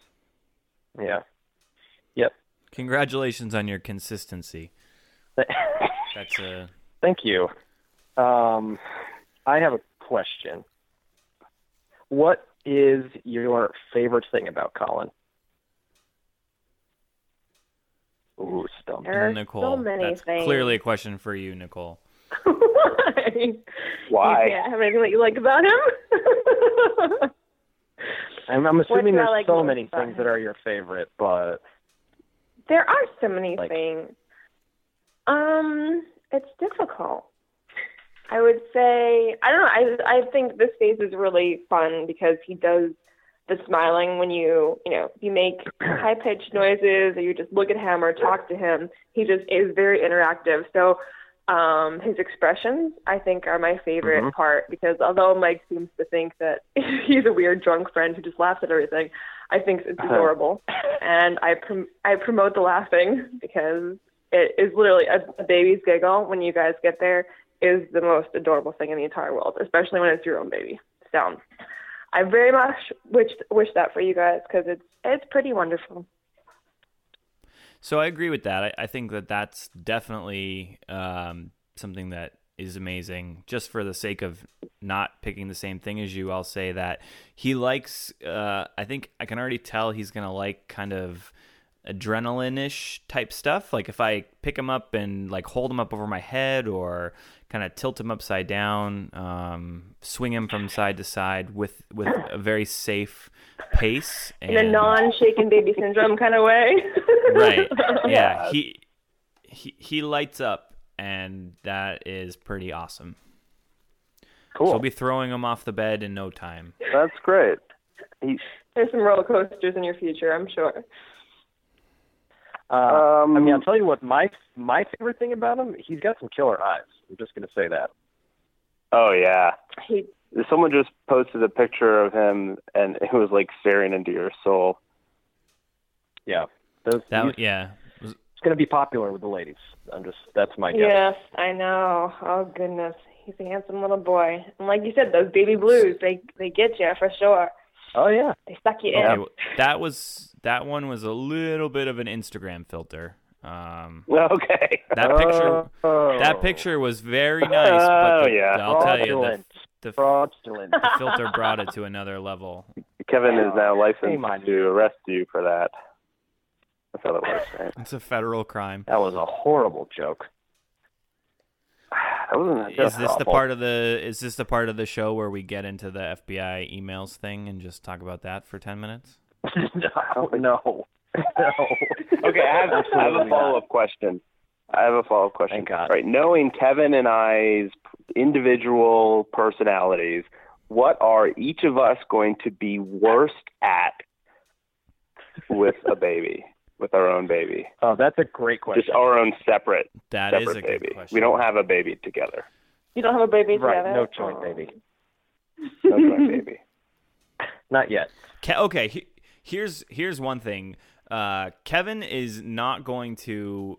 Yeah. Yep. congratulations on your consistency that's a Thank you. Um, I have a question. What is your favorite thing about Colin? Ooh, stumped. There are nicole so many that's things. clearly a question for you nicole Why? You can't have anything that you like about him. I'm, I'm assuming there's like so many things him? that are your favorite, but there are so many Like- things. Um, it's difficult. I would say I don't know. I I think this phase is really fun because he does the smiling when you you know you make high pitched noises or you just look at him or talk to him. He just is very interactive. So um his expressions I think are my favorite Mhm. part because although Mike seems to think that he's a weird drunk friend who just laughs at everything, I think it's Uh-huh. adorable, and I prom- I promote the laughing because it is literally a, a baby's giggle when you guys get there is the most adorable thing in the entire world, especially when it's your own baby. So I very much wish wish that for you guys because it's it's pretty wonderful. So I agree with that. I, I think that that's definitely um, something that is amazing, just for the sake of not picking the same thing as you, I'll say that he likes. Uh, I think I can already tell he's gonna like kind of adrenaline-ish type stuff. Like if I pick him up and like hold him up over my head or kind of tilt him upside down, um, swing him from side to side with with a very safe pace in a non-shaken baby syndrome kind of way. right. Yeah. He he he lights up, and that is pretty awesome. Cool. So we'll be throwing him off the bed in no time. That's great. He, There's some roller coasters in your future, I'm sure. Uh, Um, I mean, I'll tell you what. My my favorite thing about him, he's got some killer eyes. I'm just gonna say that. oh yeah. He Someone just posted a picture of him, and it was like staring into your soul. Yeah, those, That he's, yeah. It's gonna be popular with the ladies. I'm just that's my guess. Yes, I know. Oh goodness, he's a handsome little boy. And like you said, those baby blues, they they get you for sure. Oh yeah. They suck you Okay, in. well, that was that one was a little bit of an Instagram filter. Um, Okay. that picture Oh. that picture was very nice, but Oh, the, yeah. I'll tell you the, Fraudulent. the, fraudulent. the filter brought it to another level. Kevin is now licensed to arrest you for that. That's how it works, right? It's a federal crime. that was a horrible joke. That wasn't Is just this the part of the is this the part of the show where we get into the FBI emails thing and just talk about that for 10 minutes? no, no, no. Okay, I have, I have a follow up question. I have a follow up question. Thank God. All right, knowing Kevin and I's individual personalities, what are each of us going to be worst at with a baby, with our own baby? Oh, that's a great question. Just our own separate, That is separate a good baby. question. We don't have a baby together. You don't have a baby right, together? no joint Oh. baby. No my baby. Not yet. Okay, he- here's here's one thing. Uh, Kevin is not going to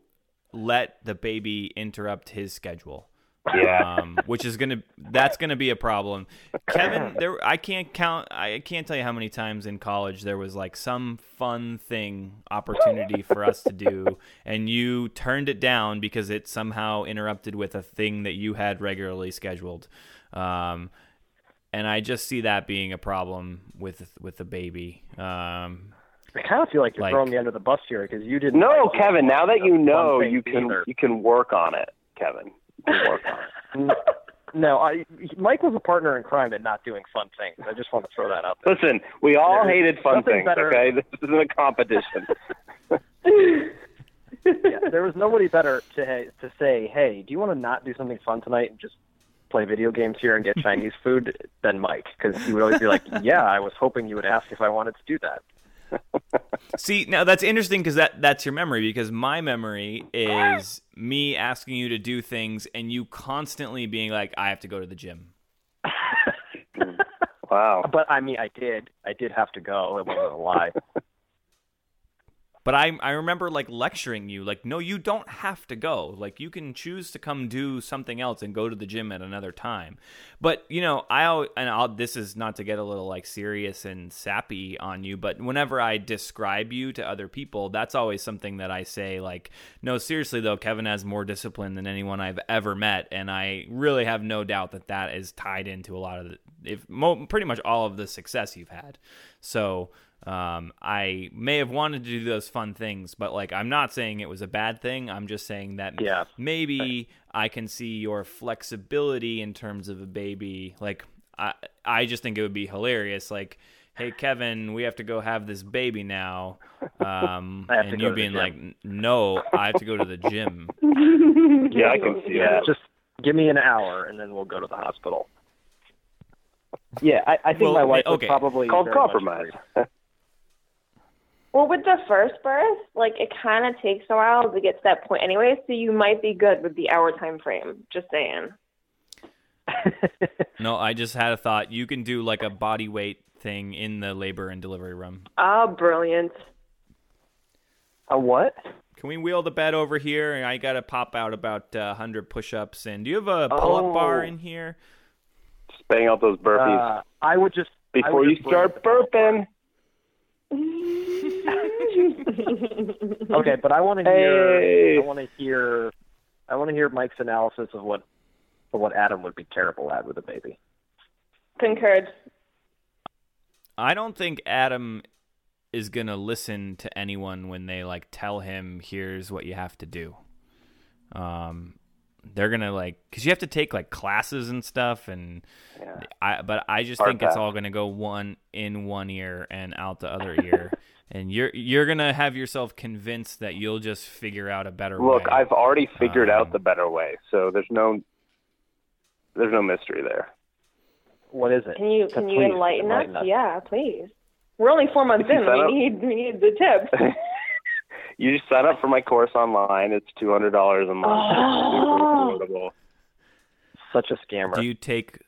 let the baby interrupt his schedule. Yeah. um, which is gonna that's gonna be a problem. Kevin, there I can't count. I can't tell you how many times in college there was like some fun thing opportunity for us to do, and you turned it down because it somehow interrupted with a thing that you had regularly scheduled. Um, and I just see that being a problem with with the baby. Um, I kind of feel like you're Like- throwing me under the bus here because you didn't. No, like Kevin. Now that you know, you can either. you can work on it, Kevin. Work on it. No, I, Mike was a partner in crime at not doing fun things. I just want to throw that out there. Listen, we all There's hated fun things. better- Okay, this isn't a competition. yeah, there was nobody better to to say, "Hey, do you want to not do something fun tonight and just play video games here and get Chinese food?" than Mike, because he would always be like, "Yeah, I was hoping you would ask if I wanted to do that." See, now that's interesting because that that's your memory. Because my memory is me asking you to do things and you constantly being like, "I have to go to the gym." Hmm. Wow. But I mean, I did, I did have to go. It wasn't a lie. But I I remember like lecturing you, like, "No, you don't have to go. Like, you can choose to come do something else and go to the gym at another time." But you know, I and I'll, this is not to get a little like serious and sappy on you, but whenever I describe you to other people, that's always something that I say like, "No, seriously though, Kevin has more discipline than anyone I've ever met," and I really have no doubt that that is tied into a lot of the, if mo- pretty much all of the success you've had. So um, I may have wanted to do those fun things, but like I'm not saying it was a bad thing. I'm just saying that Yeah. maybe I can see your flexibility in terms of a baby. Like I, I just think it would be hilarious. Like, hey Kevin, we have to go have this baby now, um, I have to and you being like, no, I have to go to the gym. Yeah, I can see Yeah, that. just give me an hour and then we'll go to the hospital. Yeah, I, I think Well, my wife okay. would probably Called very much compromise. Agree. Well, with the first birth, like it kind of takes a while to get to that point anyway, so you might be good with the hour time frame. Just saying. No, I just had a thought. You can do like a body weight thing in the labor and delivery room. Oh, brilliant. A what? Can we wheel the bed over here? And I got to pop out about uh, 100 push-ups. And do you have a pull-up Oh. bar in here? Just bang out those burpees Uh, I would just before would you just start it to- burping. Okay, but I want to hear. Hey. I want to hear. I want to hear Mike's analysis of what, of what Adam would be terrible at with a baby. Concurred. I don't think Adam is gonna listen to anyone when they like tell him, "Here's what you have to do." Um, they're gonna like because you have to take like classes and stuff, and Yeah. I. But I just Hard think it's all gonna go one in one ear and out the other ear, and you're you're gonna have yourself convinced that you'll just figure out a better way. Look, way. I've already figured Um, out the better way, so there's no there's no mystery there. What is it? Can you So can you enlighten, enlighten us? us. Yeah, please. We're only four months in. We up- need we need the tips. you just sign up for my course online. It's two hundred dollars a month. Oh. It's super oh. affordable. Such a scammer. do you take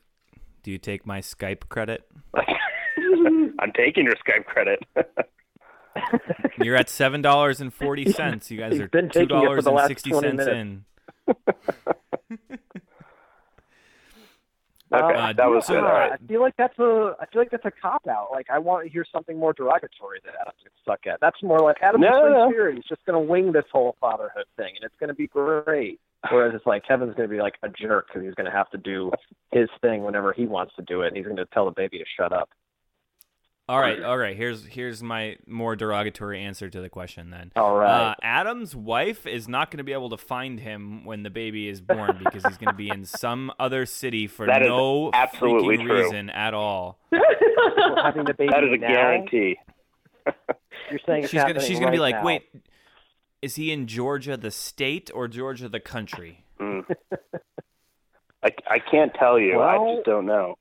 do you take my Skype credit? I'm taking your Skype credit. You're at seven dollars and forty cents. You guys He's are been two taking it for dollars the and last sixty minutes. in. okay, Uh, that was so- good. All right. I feel like that's a I feel like that's a cop out. Like I want to hear something more derogatory that Adam's gonna suck at. That's more like Adam's No, free no. spirit. He's just gonna wing this whole fatherhood thing, and it's gonna be great. Whereas it's like Kevin's gonna be like a jerk because he's gonna have to do his thing whenever he wants to do it, and he's gonna tell the baby to shut up. All right, all right. Here's here's my more derogatory answer to the question then. All right. Uh, Adam's wife is not going to be able to find him when the baby is born because he's going to be in some other city for That is no absolutely freaking true. reason at all. Well, having the baby That is a now, guarantee. You're saying She's gonna she's gonna be like, now. wait, is he in Georgia the state or Georgia the country? Mm. I, I can't tell you. I just don't know.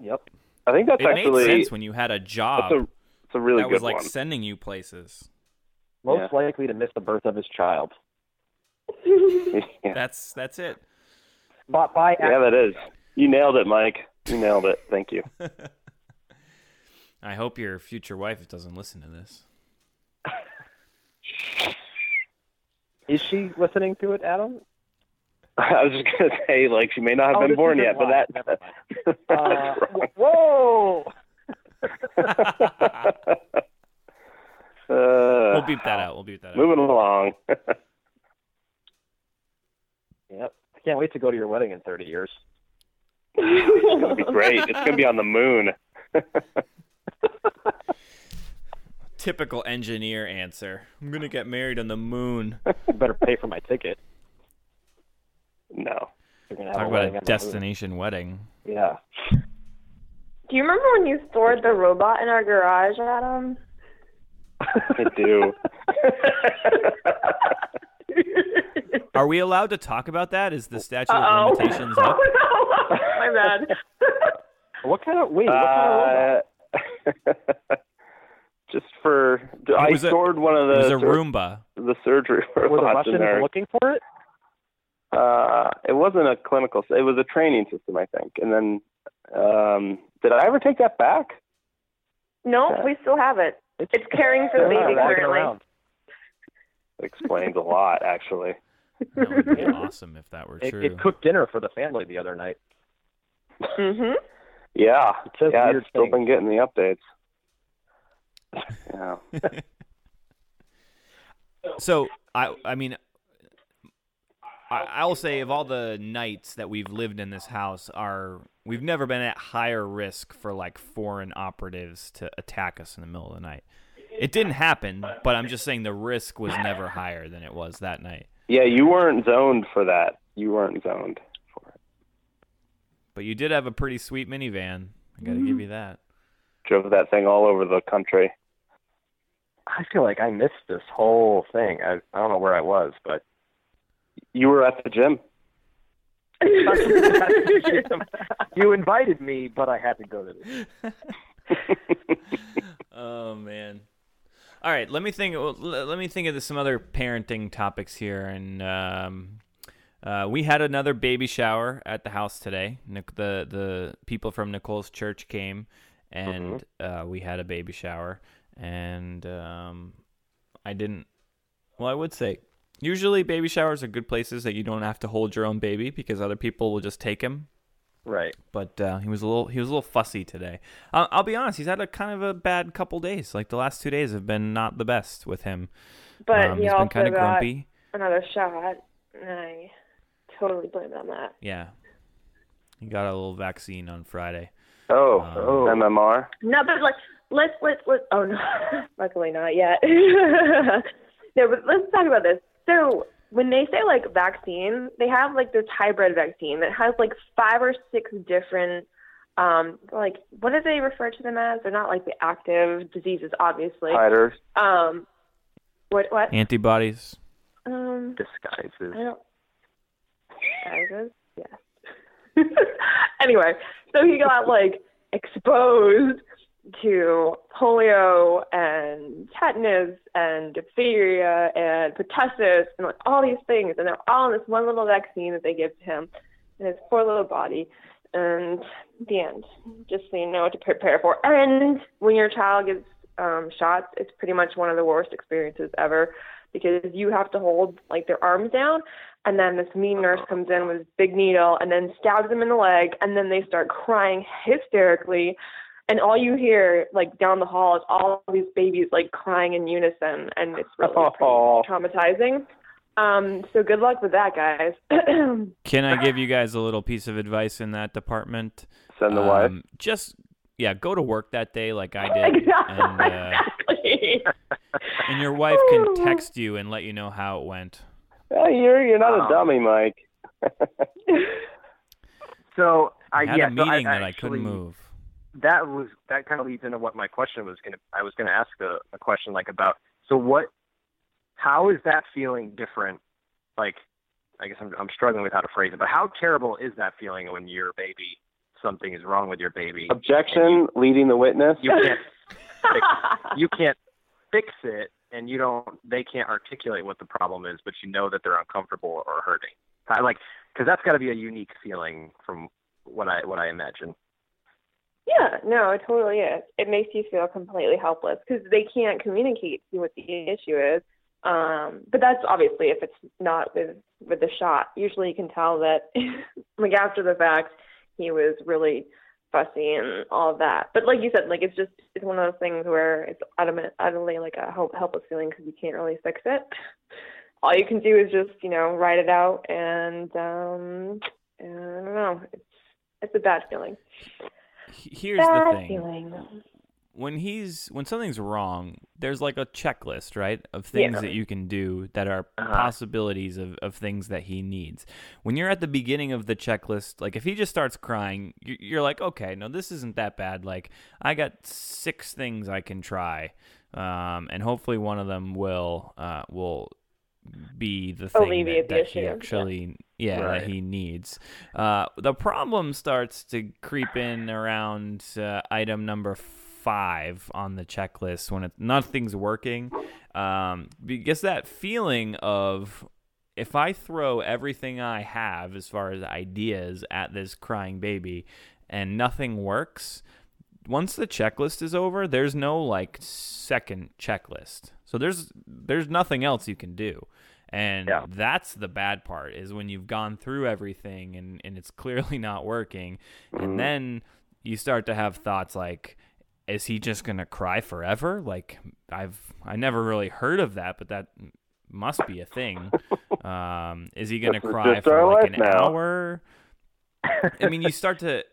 Yep. I think that's It actually made sense when you had a job that's a it's a really that good was like one. sending you places. Most Yeah. likely to miss the birth of his child. yeah. That's that's it. But by yeah, that is. You nailed it, Mike. You nailed it. Thank you. I hope your future wife doesn't listen to this. is she listening to it, Adam? I was just gonna say, like, she may not have Oh, been born isn't yet, but that Never mind. that's Uh, wrong. whoa! Uh, We'll beep that out. We'll beep that out. Moving along. Yep. I can't wait to go to your wedding in 30 years. it's gonna be great. It's gonna be on the moon. Typical engineer answer. I'm gonna get married on the moon. You better pay for my ticket. No. You're gonna Talk a about a on the destination wedding. Yeah. Do you remember when you stored the robot in our garage, Adam? I do. Are we allowed to talk about that? Is the statute Uh-oh. of limitations up? oh up? no, my bad. What kind of wait? What kind of robot? Uh, just for I was a- stored one of It was the a Roomba. the surgery Were the robots in Russians there. looking for it? Uh, it wasn't a clinical. It was a training system, I think. And then, um, did I ever take that back? No, we still have it. It's caring for the baby currently. It explains a lot, actually. That would be awesome if that were It, true. it cooked dinner for the family the other night. Mm-hmm. Yeah, It says yeah, it's still been getting the updates. Yeah. So I I mean I I'll say of all the nights that we've lived in this house are we've never been at higher risk for like foreign operatives to attack us in the middle of the night. It didn't happen, but I'm just saying the risk was never higher than it was that night. Yeah, you weren't zoned for that. You weren't zoned for it. But you did have a pretty sweet minivan. I got to give you that. Drove that thing all over the country. I feel like I missed this whole thing. I, I don't know where I was, but You were at the gym. you invited me, but I had to go to this. oh man. All right, let me think. Let me think of some other parenting topics here. And um, uh, we had another baby shower at the house today. Nic- the the people from Nicole's church came, and uh, we had a baby shower. And um, I didn't. Well, I would say usually baby showers are good places that you don't have to hold your own baby because other people will just take him Right. but uh, he was a little he was a little fussy today. I'll, I'll be honest; he's had a kind of a bad couple days. Like the last two days have been not the best with him. But um, he he's been kind of got grumpy. another shot, and I totally blame it on that. Yeah, He got a little vaccine on Friday. Oh, Um, oh. MMR. No, but like let's let's let's. Oh no, luckily not yet. no, but let's talk about this. So when they say like vaccine, they have like this hybrid vaccine that has like five or six different. Um, like what do they refer to them as? They're not like the active diseases, obviously. Titers. Um, what what? Antibodies. Um, Disguises. I don't. Disguises? Yes. anyway, so he got like exposed to polio and tetanus and diphtheria and pertussis and like all these things, and they're all in this one little vaccine that they give to him in his poor little body. And the end, just so you know what to prepare for. And when your child gets um, shots, it's pretty much one of the worst experiences ever because you have to hold like their arms down and then this mean nurse comes in with this big needle and then stabs them in the leg and then they start crying hysterically and all you hear like down the hall is all these babies like crying in unison and it's really Oh. pretty traumatizing um so good luck with that guys Can I give you guys a little piece of advice in that department? Send the wife. Um, Just yeah, go to work that day like I did, and uh, exactly and your wife can text you and let you know how it went. Oh, you're you're not Um, a dummy, Mike. So I I had yeah, a so meeting I, that I couldn't move. That was that kind of leads into what my question was gonna I was gonna ask a, a question like about so what how is that feeling different? Like I guess I'm I'm struggling with how to phrase it but how terrible is that feeling when your baby something is wrong with your baby? Objection, leading the witness. you can't fix, you can't fix it and you don't they can't articulate what the problem is but you know that they're uncomfortable or hurting. I like because that's got to be a unique feeling from what I what I imagine Yeah, no, it totally is. It makes you feel completely helpless because they can't communicate to you what the issue is. Um, but that's obviously if it's not with with the shot. Usually, you can tell that, like after the fact, he was really fussy and all that. But like you said, like it's just it's one of those things where it's utterly, utterly like a help, helpless feeling because you can't really fix it. All you can do is just you know write it out, and um, and I don't know. It's it's a bad feeling. Here's bad the thing. feeling. when he's when something's wrong, there's like a checklist, right, of things Yeah. that you can do that are Uh-huh. possibilities of, of things that he needs. When you're at the beginning of the checklist, like if he just starts crying, you- you're like, okay, no, this isn't that bad. Like I got six things I can try, um, and hopefully one of them will uh, will be the thing Alleviate that, the that he issue, actually yeah, Right. that he needs. Uh, the problem starts to creep in around uh, item number five on the checklist when it, nothing's working. Um, because that feeling of if I throw everything I have as far as ideas at this crying baby and nothing works, once the checklist is over, there's no like second checklist. So there's there's nothing else you can do. And Yeah. that's the bad part is when you've gone through everything and, and it's clearly not working. And then you start to have thoughts like, is he just gonna cry forever? Like I've I never really heard of that, but that must be a thing. Um, is he gonna cry for like an now. hour? I mean, you start to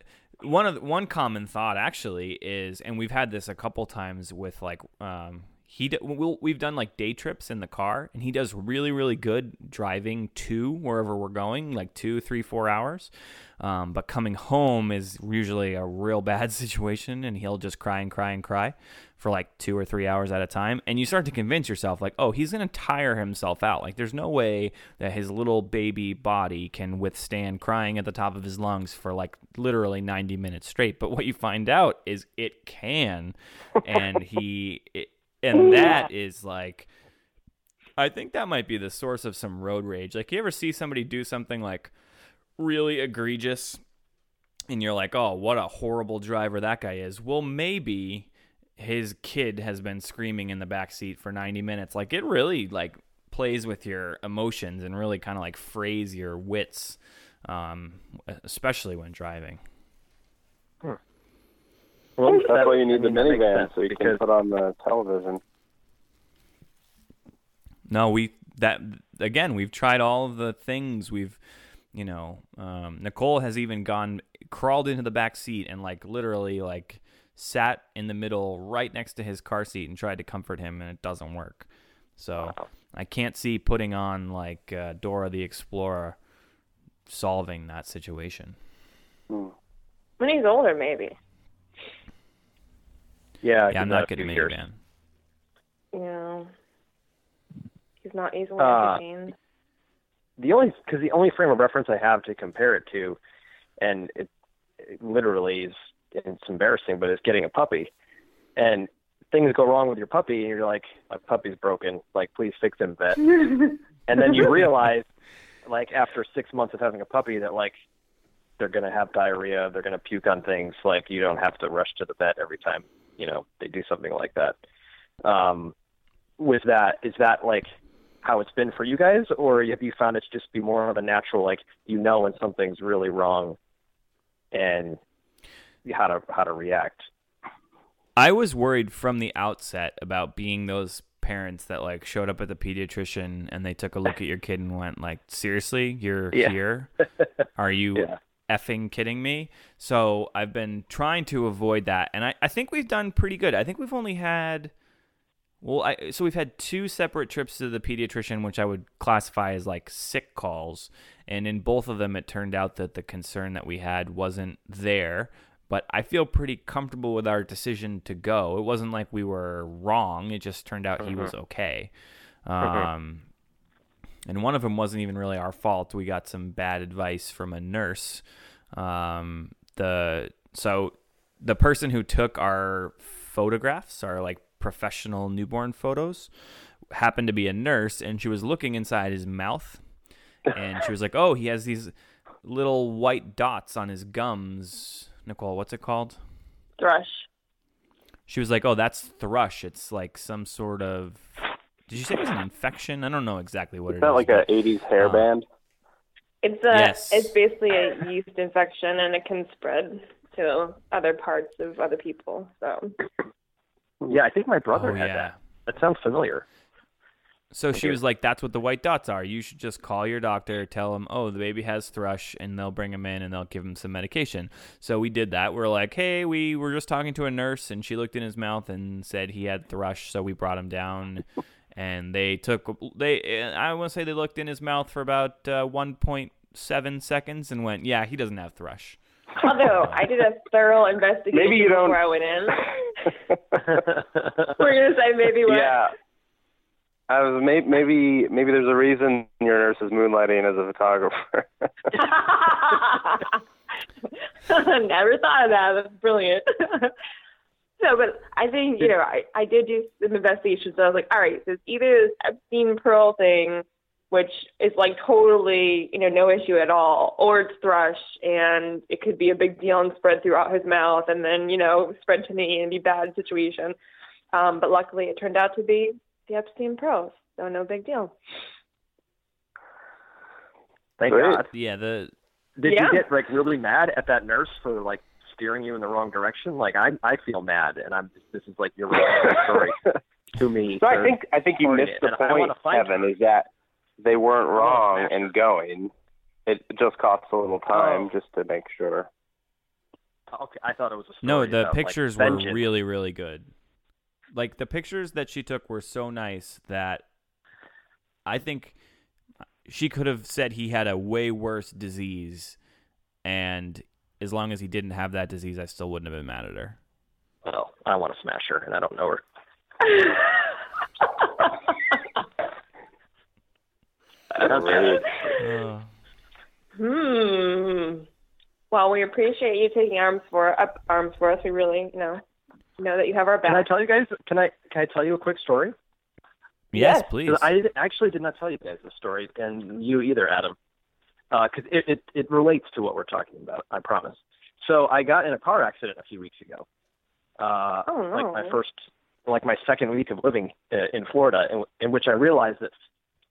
one of the, one common thought actually is, and we've had this a couple times with like um, he d- we'll, we've done like day trips in the car, and he does really really good driving to wherever we're going, like two, three, four hours. Um, but coming home is usually a real bad situation, and he'll just cry and cry and cry for like two or three hours at a time. And you start to convince yourself, like, oh, he's going to tire himself out. Like, there's no way that his little baby body can withstand crying at the top of his lungs for like literally 90 minutes straight. But what you find out is it can. And he, it, and that is like, I think that might be the source of some road rage. Like, you ever see somebody do something like really egregious and you're like, oh, what a horrible driver that guy is? Well, maybe his kid has been screaming in the back seat for 90 minutes. Like, it really, like, plays with your emotions and really kind of like phrase your wits, um, especially when driving. Well, That's that- why you need I the mean, that makes minivan so you because can put on the television. No, we that again. We've tried all of the things. We've, you know, um, Nicole has even gone crawled into the back seat and like literally like sat in the middle right next to his car seat and tried to comfort him and it doesn't work. So I can't see putting on like uh, Dora the Explorer solving that situation. When he's older, maybe. Yeah, Yeah, I'm not a getting a few years. minivan. Yeah. He's not easily Uh, entertained. the only because the only frame of reference I have to compare it to, and it, it literally is it's embarrassing, but it's getting a puppy, and things go wrong with your puppy, and you're like, my puppy's broken, like please fix him, vet. and then you realize, like after six months of having a puppy, that like they're gonna have diarrhea, they're gonna puke on things, like you don't have to rush to the vet every time you know they do something like that. Um, with that, is that like how it's been for you guys, or have you found it to just be more of a natural, like you know when something's really wrong, and how to how to react? I was worried from the outset about being those parents that like showed up at the pediatrician and they took a look at your kid and went like, "Seriously, you're Yeah. here? Are you Yeah. Effing kidding me?" So I've been trying to avoid that, and I, I think we've done pretty good. I think we've only had, well, I so we've had two separate trips to the pediatrician, which I would classify as like sick calls, and in both of them, it turned out that the concern that we had wasn't there but I feel pretty comfortable with our decision to go. It wasn't like we were wrong. It just turned out he was okay. Um, and one of them wasn't even really our fault. We got some bad advice from a nurse. Um, the so the person who took our photographs, our like professional newborn photos, happened to be a nurse, and she was looking inside his mouth, and she was like, "Oh, he has these little white dots on his gums." Nicole, what's it called? Thrush. She was like, "Oh, that's thrush. It's like some sort of." Did you say it was an infection? I don't know exactly what Is it that is, like but- a '80s hairband? It's a Yes. it's basically a yeast infection and it can spread to other parts of other people. So Yeah, I think my brother Oh, had yeah. that. That sounds familiar. So she Okay. was like, "That's what the white dots are. You should just call your doctor, tell him, oh, the baby has thrush, and they'll bring him in and they'll give him some medication." So we did that. We're like, "Hey, we were just talking to a nurse, and she looked in his mouth and said he had thrush, so we brought him down." And they took they I want to say they looked in his mouth for about uh, 1.7 seconds and went, "Yeah, he doesn't have thrush." although I did a thorough investigation Maybe you don't- before I went in. We're gonna say maybe what? yeah. I was may, maybe maybe there's a reason your nurse is moonlighting as a photographer. Never thought of that. That's brilliant. No, but I think, you know, I, I did do some investigation. So I was like, all right, so it's either this Epstein Pearl thing, which is like totally, you know, no issue at all, or it's thrush and it could be a big deal and spread throughout his mouth and then, you know, spread to me and be a bad situation. Um, but luckily it turned out to be the Epstein Pearls. So no big deal. Thank Great. God. Yeah, the Did Yeah. you get like really mad at that nurse for like steering you in the wrong direction? Like I I feel mad, and I'm this is like your story to me. so I think I think you Sorry, missed the and point, Kevin, her. is that they weren't oh, wrong smash in going. It just costs a little time Oh. just to make sure. Oh, okay, I thought it was a story No, the about, like, pictures were vengeance. really, really good. Like the pictures that she took were so nice that I think she could have said he had a way worse disease, and as long as he didn't have that disease, I still wouldn't have been mad at her. Well, I want to smash her, and I don't know her. Great. Uh, Hmm. Well, we appreciate you taking arms for up arms for us. We really, you know, know that you have our back. Can I back. tell you guys? Can I can I tell you a quick story? yes, Yes. please. 'Cause I actually did not tell you guys the story, and you either, Adam, because it, it it relates to what we're talking about. I promise. So I got in a car accident a few weeks ago. Uh, Oh, no. Like my first, like my second week of living uh, in Florida, in, in which I realized that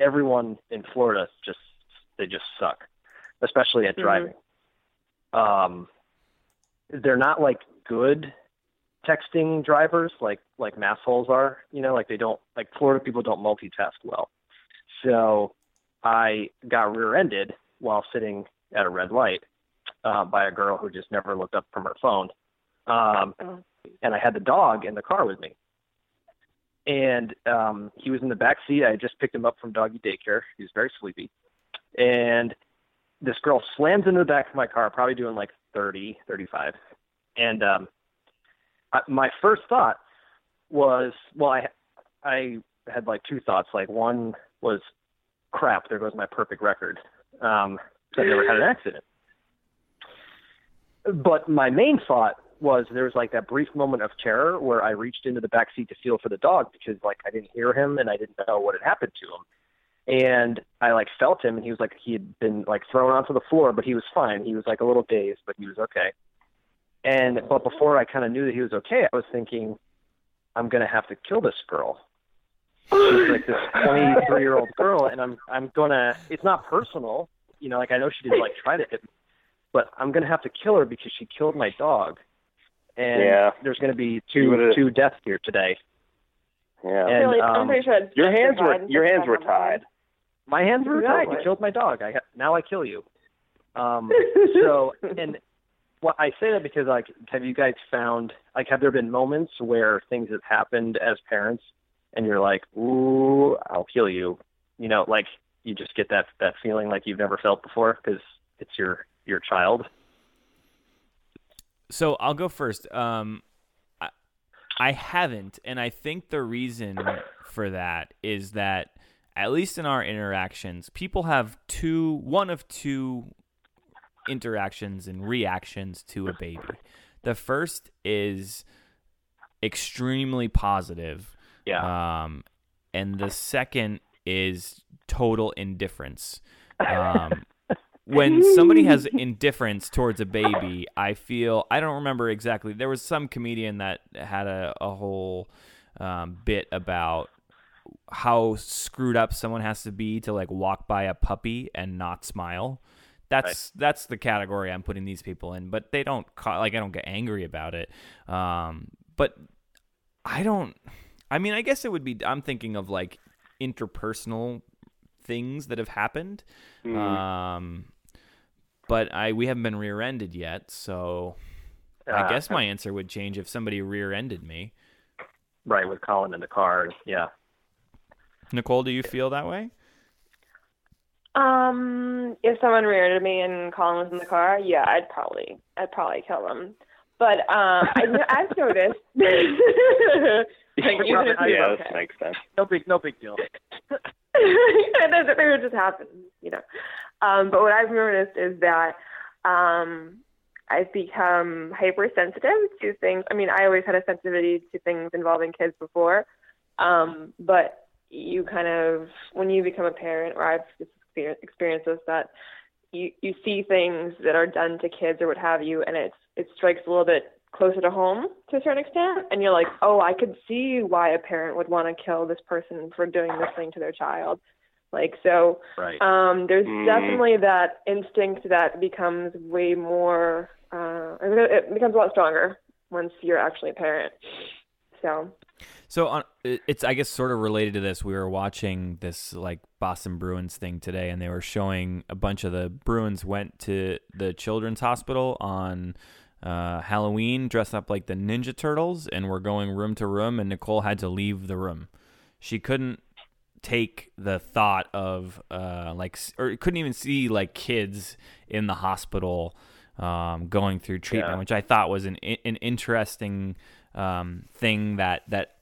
everyone in Florida just they just suck, especially at Mhm. driving. Um, they're not like good texting drivers like like massholes are. You know, like they don't like Florida people don't multitask well. So I got rear-ended while sitting at a red light, uh, by a girl who just never looked up from her phone. Um, Oh. and I had the dog in the car with me. And um, he was in the back seat. I had just picked him up from doggy daycare. He was very sleepy. And this girl slams into the back of my car, probably doing like 30, 35. And um, I, my first thought was, well, I I had like two thoughts. Like one was, crap, there goes my perfect record. Um, 'cause I never had an accident. But my main thought was there was like that brief moment of terror where I reached into the back seat to feel for the dog because like I didn't hear him and I didn't know what had happened to him. And I like felt him and he was like he had been like thrown onto the floor, but he was fine. He was like a little dazed, but he was okay. And but before I kind of knew that he was okay, I was thinking, I'm gonna have to kill this girl. She's like this 23 year old girl, and I'm I'm gonna. It's not personal, you know. Like I know she didn't like try to hit me, but I'm gonna have to kill her because she killed my dog, and Yeah. there's gonna be two two deaths here today. Yeah. And, really, I'm um, pretty sure it's Your hands were justified. your hands were tied. My hands were tied. You killed my dog. I ha- now I kill you. Um, so and what I say that because like, have you guys found like, have there been moments where things have happened as parents, and you're like, ooh, I'll kill you. You know, like you just get that that feeling like you've never felt before because it's your your child. So I'll go first. Um, I, I haven't, and I think the reason for that is that at least in our interactions, people have two, one of two interactions and reactions to a baby. The first is extremely positive, Yeah. um, and the second is total indifference. Um, when somebody has indifference towards a baby, I feel I don't remember exactly. There was some comedian that had a, a whole um, bit about how screwed up someone has to be to like walk by a puppy and not smile. That's that's the category I'm putting these people in, but they don't like I don't get angry about it. Um, but I don't. I mean, I guess it would be. I'm thinking of like interpersonal things that have happened. Mm-hmm. Um, but I we haven't been rear-ended yet, so I Uh, guess my answer would change if somebody rear-ended me. right with Colin in the car. Yeah. Nicole, do you feel that way? Um, if someone rear-ended me and Colin was in the car, yeah, I'd probably, I'd probably kill him. But um, I, I've noticed. like, even if yeah, okay. that makes sense. No big no big deal. that, that would just happen, you know. Um, but what I've noticed is that um, I've become hypersensitive to things. I mean, I always had a sensitivity to things involving kids before, um, but you kind of, when you become a parent, or I've just experienced, experienced this, that you you see things that are done to kids or what have you, and it's it strikes a little bit closer to home to a certain extent, and you're like, oh, I could see why a parent would want to kill this person for doing this thing to their child. Like so, Right. um, there's Mhm. definitely that instinct that becomes way more. Uh, it becomes a lot stronger once you're actually a parent. So So on, it's I guess sort of related to this. We were watching this like Boston Bruins thing today, and they were showing a bunch of the Bruins went to the Children's Hospital on uh, Halloween, dressed up like the Ninja Turtles, and were going room to room. And Nicole had to leave the room. She couldn't take the thought of uh, like, or couldn't even see like kids in the hospital um, going through treatment, Yeah. which I thought was an an interesting um, thing that that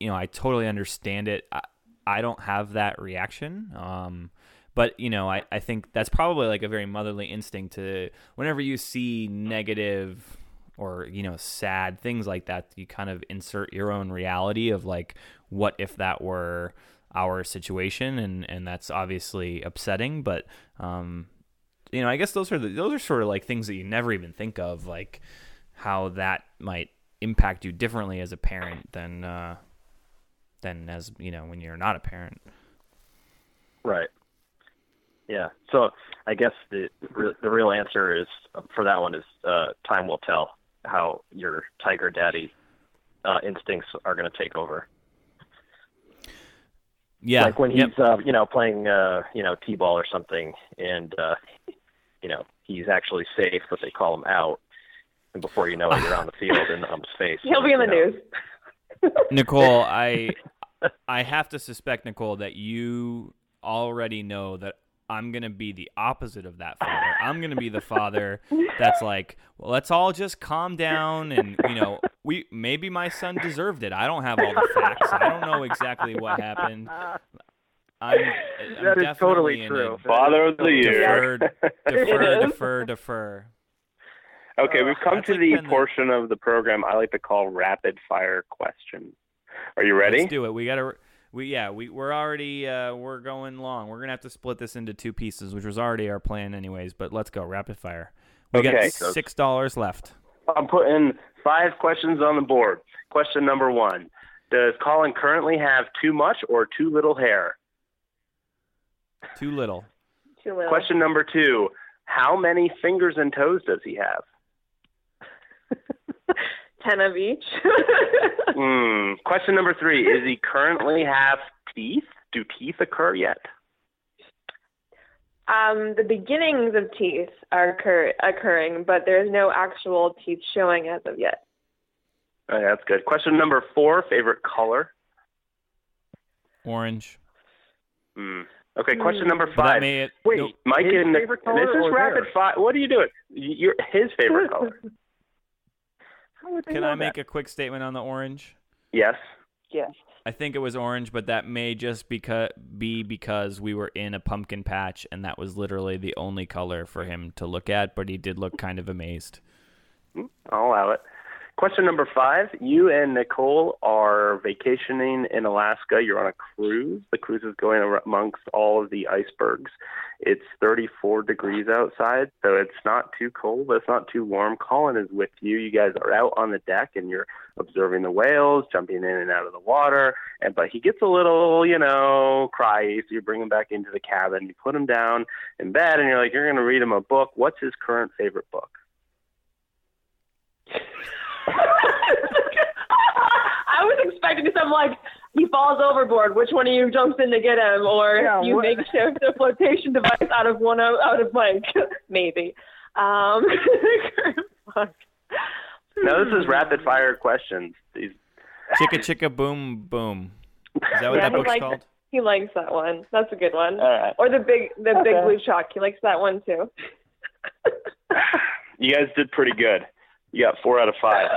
you know I totally understand it. I, I don't have that reaction. Um, but you know, I, I think that's probably like a very motherly instinct to whenever you see negative or you know sad things like that, you kind of insert your own reality of like, what if that were our situation, and and that's obviously upsetting. But um, you know, I guess those are the, those are sort of like things that you never even think of, like how that might impact you differently as a parent than uh, than as you know when you're not a parent. Right. Yeah. So I guess the the real answer is for that one is uh, time will tell how your tiger daddy uh, instincts are going to take over. Yeah, Like when he's yep. uh, you know playing uh, you know t-ball or something, and uh, you know he's actually safe, but they call him out, and before you know it, you're on the field in Ump's face. He'll be in the know. news. Nicole, I I have to suspect Nicole that you already know that I'm gonna be the opposite of that father. I'm gonna be the father that's like, well, let's all just calm down and you know, we maybe my son deserved it. I don't have all the facts. I don't know exactly what happened. I'm, I'm That is definitely totally true. Father of the year. Defer, defer, defer, defer. Okay, we've come That's to like the been the- portion of the program I like to call rapid fire questions. Are you ready? Let's do it. We gotta. We yeah. We we're already uh, we're going long. We're gonna have to split this into two pieces, which was already our plan anyways. But let's go rapid fire. We Okay. got six dollars left. I'm putting five questions on the board. Question number one Does Colin currently have too much or too little hair? Too little. Too little. Question number two How many fingers and toes does he have? Ten of each. Hmm. Question number three Is he currently have teeth? Do teeth occur yet? um, the beginnings of teeth are occur- occurring, but there's no actual teeth showing as of yet. Okay, that's good. Question number four Favorite color? Orange. Hmm. Okay, question number five. may Wait, nope. Mike his and favorite color this is or rapid fire. What are you doing? Y- You're his favorite color. How would they Can I make that? a quick statement on the orange? Yes. Yes. I think it was orange, but that may just because be because we were in a pumpkin patch, and that was literally the only color for him to look at. But he did look kind of amazed. Mm, I'll allow it. Question number five. You and Nicole are vacationing in Alaska. You're on a cruise. The cruise is going amongst all of the icebergs. It's 34 degrees outside, so it's not too cold, but it's not too warm. Colin is with you. You guys are out on the deck and you're observing the whales jumping in and out of the water. And but he gets a little, you know, cryy, so you bring him back into the cabin. You put him down in bed, and you're like, you're going to read him a book. What's his current favorite book? I was expecting some like he falls overboard. Which one of you jumps in to get him, or Yeah, you what- makeshift a flotation device out of one of out of Mike? Maybe. Um, fuck. Now this is rapid fire questions. These Chicka chicka boom boom. Is that what Yeah, that he book's likes- called? He likes that one. That's a good one. All right. Or the big the big blue chalk. He likes that one too. You guys did pretty good. You got four out of five.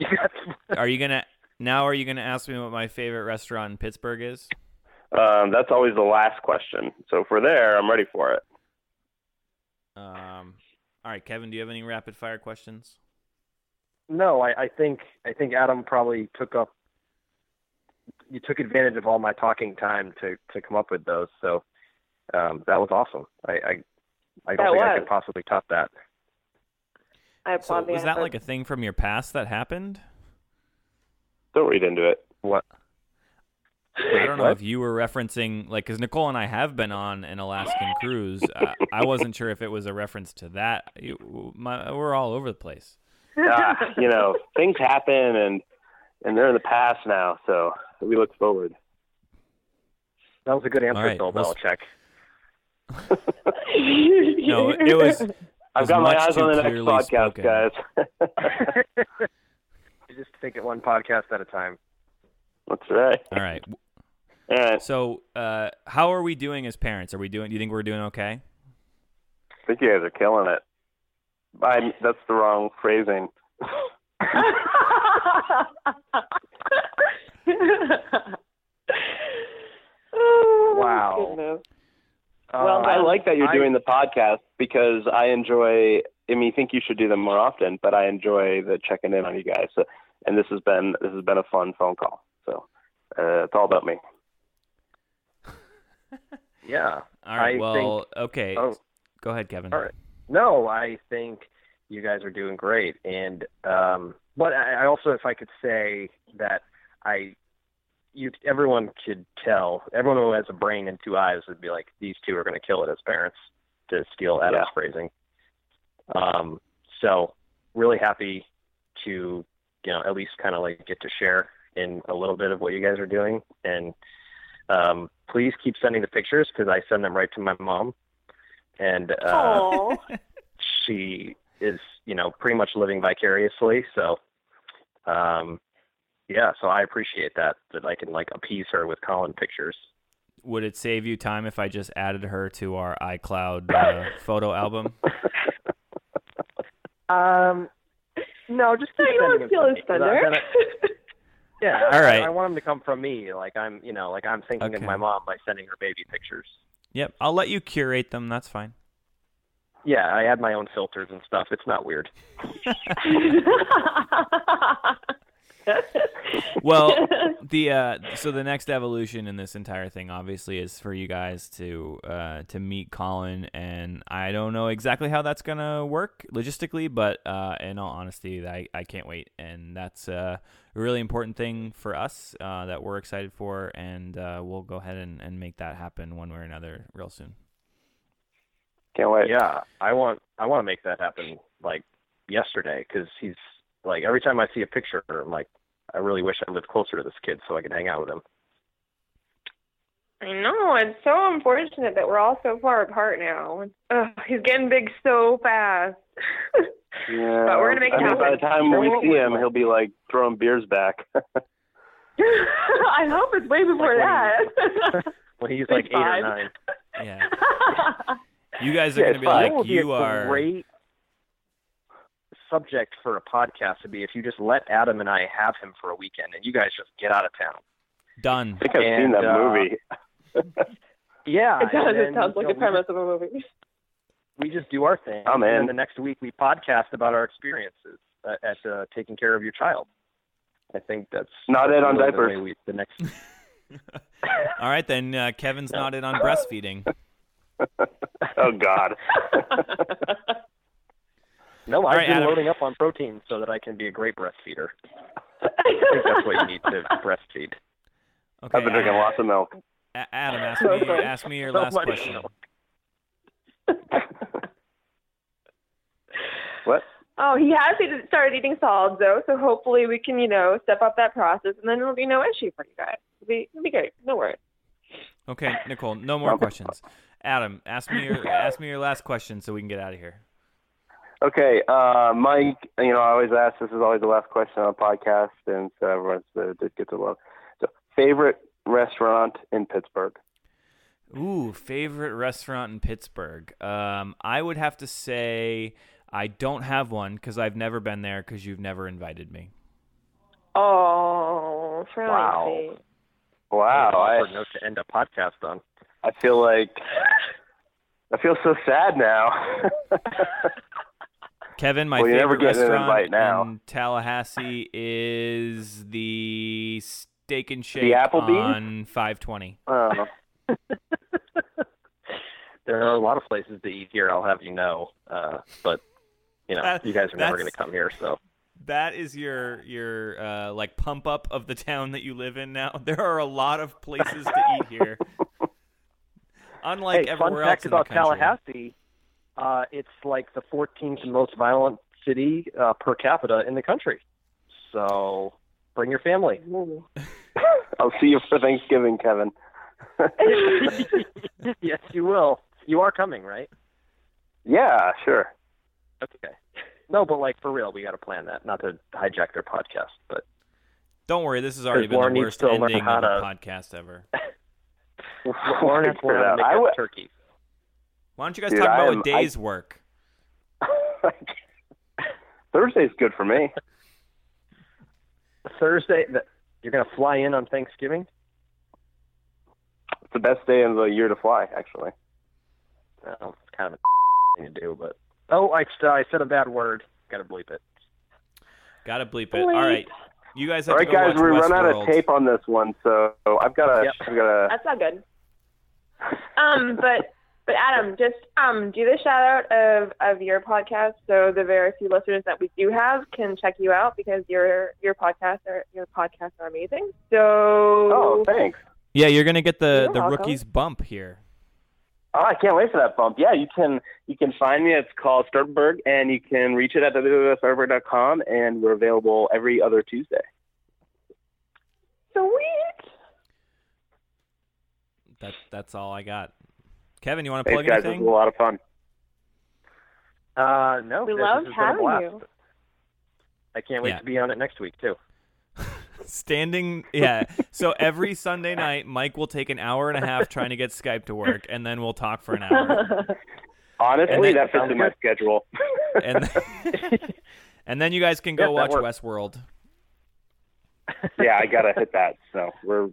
Are you gonna now? Are you gonna ask me what my favorite restaurant in Pittsburgh is? Um, that's always the last question. So if we're there, I'm ready for it. Um, all right, Kevin. Do you have any rapid fire questions? No, I, I think I think Adam probably took up you took advantage of all my talking time to to come up with those. So um, that was awesome. I I, I don't That think I could possibly top that. I So applaud the was that like a thing from your past that happened? Don't read into it. What? I don't know What? if you were referencing like because Nicole and I have been on an Alaskan cruise. Uh, I wasn't sure if it was a reference to that. You, my, we're all over the place. Ah, you know, things happen and and they're in the past now. So we look forward. That was a good answer, All right, Bill let's- Belichick. No, it was. I've got my eyes on the next clearly podcast, spoken. guys. You just think it one podcast at a time. That's right. All right. All right. So, uh, how are we doing as parents? Are we doing? Do you think we're doing okay? I think you guys are killing it. I, that's the wrong phrasing. Wow. goodness. Well, I like that you're I- doing the podcast because I enjoy. I mean, I think you should do them more often, but I enjoy the checking in on you guys. So, and this has been this has been a fun phone call. So uh, it's all about me. Yeah. All right. I well, okay. Oh. Go ahead, Kevin. All right. No, I think you guys are doing great, and um, but I, I also, if I could say that I, you, everyone could tell, everyone who has a brain and two eyes would be like, these two are going to kill it as parents, to steal Adam's Yeah. phrasing. Um, so really happy to, you know, at least kind of like get to share in a little bit of what you guys are doing, and um, please keep sending the pictures because I send them right to my mom. and uh, she is, you know, pretty much living vicariously. So, um, yeah, so I appreciate that that I can like appease her with Colin pictures. Would it save you time if I just added her to our iCloud uh, photo album? Um, no, just so keep you sending won't him feel to a me, 'cause I- spender. then I- Yeah, all right. I- I, want them to come from me. Like I'm, you know, like I'm thinking of my mom by sending her baby pictures. Yep, I'll let you curate them. That's fine. Yeah, I add my own filters and stuff. It's not weird. Well, the uh, so the next evolution in this entire thing, obviously, is for you guys to uh, to meet Colin, and I don't know exactly how that's gonna work logistically, but uh, in all honesty, I, I can't wait, and that's uh, a really important thing for us uh, that we're excited for, and uh, we'll go ahead and, and make that happen one way or another real soon. Can't wait. Yeah, I want I want to make that happen like yesterday because he's like every time I see a picture, I'm like, I really wish I lived closer to this kid so I could hang out with him. I know. It's so unfortunate that we're all so far apart now. Ugh, he's getting big so fast. Yeah. But we're gonna make it I mean, By the time Sure we see him, he'll be like throwing beers back. I hope it's way before Like that. When he's Like like eight or nine. Yeah, you guys are Yeah, gonna be fine. Like, would be you are. great subject for a podcast would be if you just let Adam and I have him for a weekend and you guys just get out of town. Done. I think I've seen that uh, movie. Yeah, it does. and It sounds like you the know, we premise of a movie. we just do our thing. I'm and in. then the next week we podcast about our experiences at, at uh, taking care of your child. I think that's Not it on really the diapers. we- the next. All right, then uh, Kevin's not in on breastfeeding. oh God. No, I've right, been Adam. loading up on protein so that I can be a great breastfeeder. I think that's what you need to breastfeed. Okay, I've been drinking Adam, lots of milk. Adam, ask me. Ask me your so last question. What? oh, he has started eating solids though, so hopefully we can, you know, step up that process, and then it'll be no issue for you guys. It'll be, it'll be great. No worries. Okay, Nicole, no more questions. Adam, ask me your ask me your last question so we can get out of here. Okay, uh, Mike. You know, I always ask. This is always the last question on a podcast, and so everyone's uh, did get to love. So, favorite restaurant in Pittsburgh? Ooh, favorite restaurant in Pittsburgh. Um, I would have to say I don't have one because I've never been there because you've never invited me. Oh, for Wow. God's sake. Wow, Awkward I note to end a podcast on. I feel like I feel so sad now. Kevin, my Well, favorite getting an restaurant invite now. in Tallahassee is the Steak and Shake The Applebee's? on 520. oh. There are a lot of places to eat here. I'll have you know, uh, but you know, That- you guys are never going to come here. So That is your your uh, like pump up of the town that you live in now. There are a lot of places to eat here. Unlike hey, everywhere fun fact else in about the country. Tallahassee, uh, it's like the 14th most violent city uh, per capita in the country. So bring your family. I'll see you for Thanksgiving, Kevin. yes, you will. You are coming, right? yeah, sure. Okay. No, but like for real, we got to plan that. Not to hijack their podcast, but Don't worry, this has already been Lauren the worst ending how of a to- podcast ever. Lauren has to learn how to make would- up turkey. Why don't you guys Dude, talk I about am- what days work? Thursday's good for me. Thursday, the, you're going to fly in on Thanksgiving. It's the best day of the year to fly, actually. Well, it's kind of a thing to do, but oh, I, I said a bad word. Got to bleep it. Gotta bleep it. All right, you guys have All right, to go guys, watch we run out of tape on this one, so I've got to. Yep. I've got to. That's not good. Um, but but Adam, just um, do the shout out of of your podcast, so the very few listeners that we do have can check you out because your your podcasts are your podcasts are amazing. So Oh, thanks. Yeah, you're gonna get the You're the welcome. rookies bump here. Oh, I can't wait for that bump. Yeah, you can you can find me. It's called Startberg, and you can reach it at www.startberg.com, and we're available every other Tuesday. sweet. That that's all I got. Kevin, you want to Thanks, plug guys. This anything? was a lot of fun. Uh, no, We this loved has having you. I can't wait Yeah. to be on it next week too. Standing, yeah. So every Sunday night, Mike will take an hour and a half trying to get Skype to work, and then we'll talk for an hour. Honestly, And then- that fits in my schedule. and then, and then you guys can go Yes, watch works. Westworld. yeah, I gotta hit that. So we're All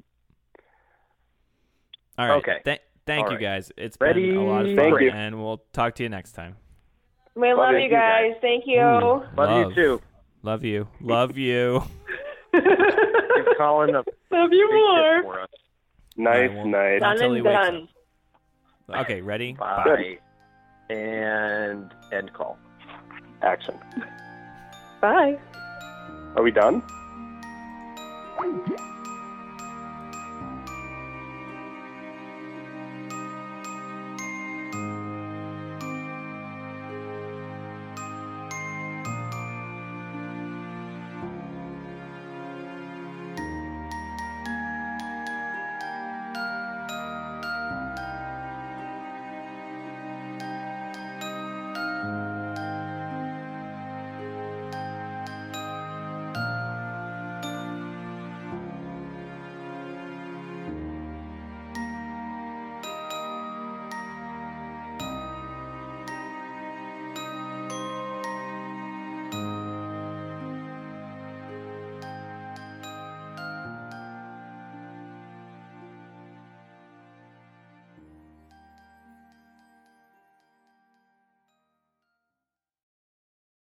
right. Okay. Th- thank All you right. guys. It's Ready? been a lot of fun, Thank you. and we'll talk to you next time. We Love love, you you guys. guys. Thank you. Ooh. Love, Love. you too. Love you. Love you. Give Colin a big love you more. for us. nice, I will- nice. Done Until and done. Okay, ready? Bye. And end call. Action. Bye. Are we done?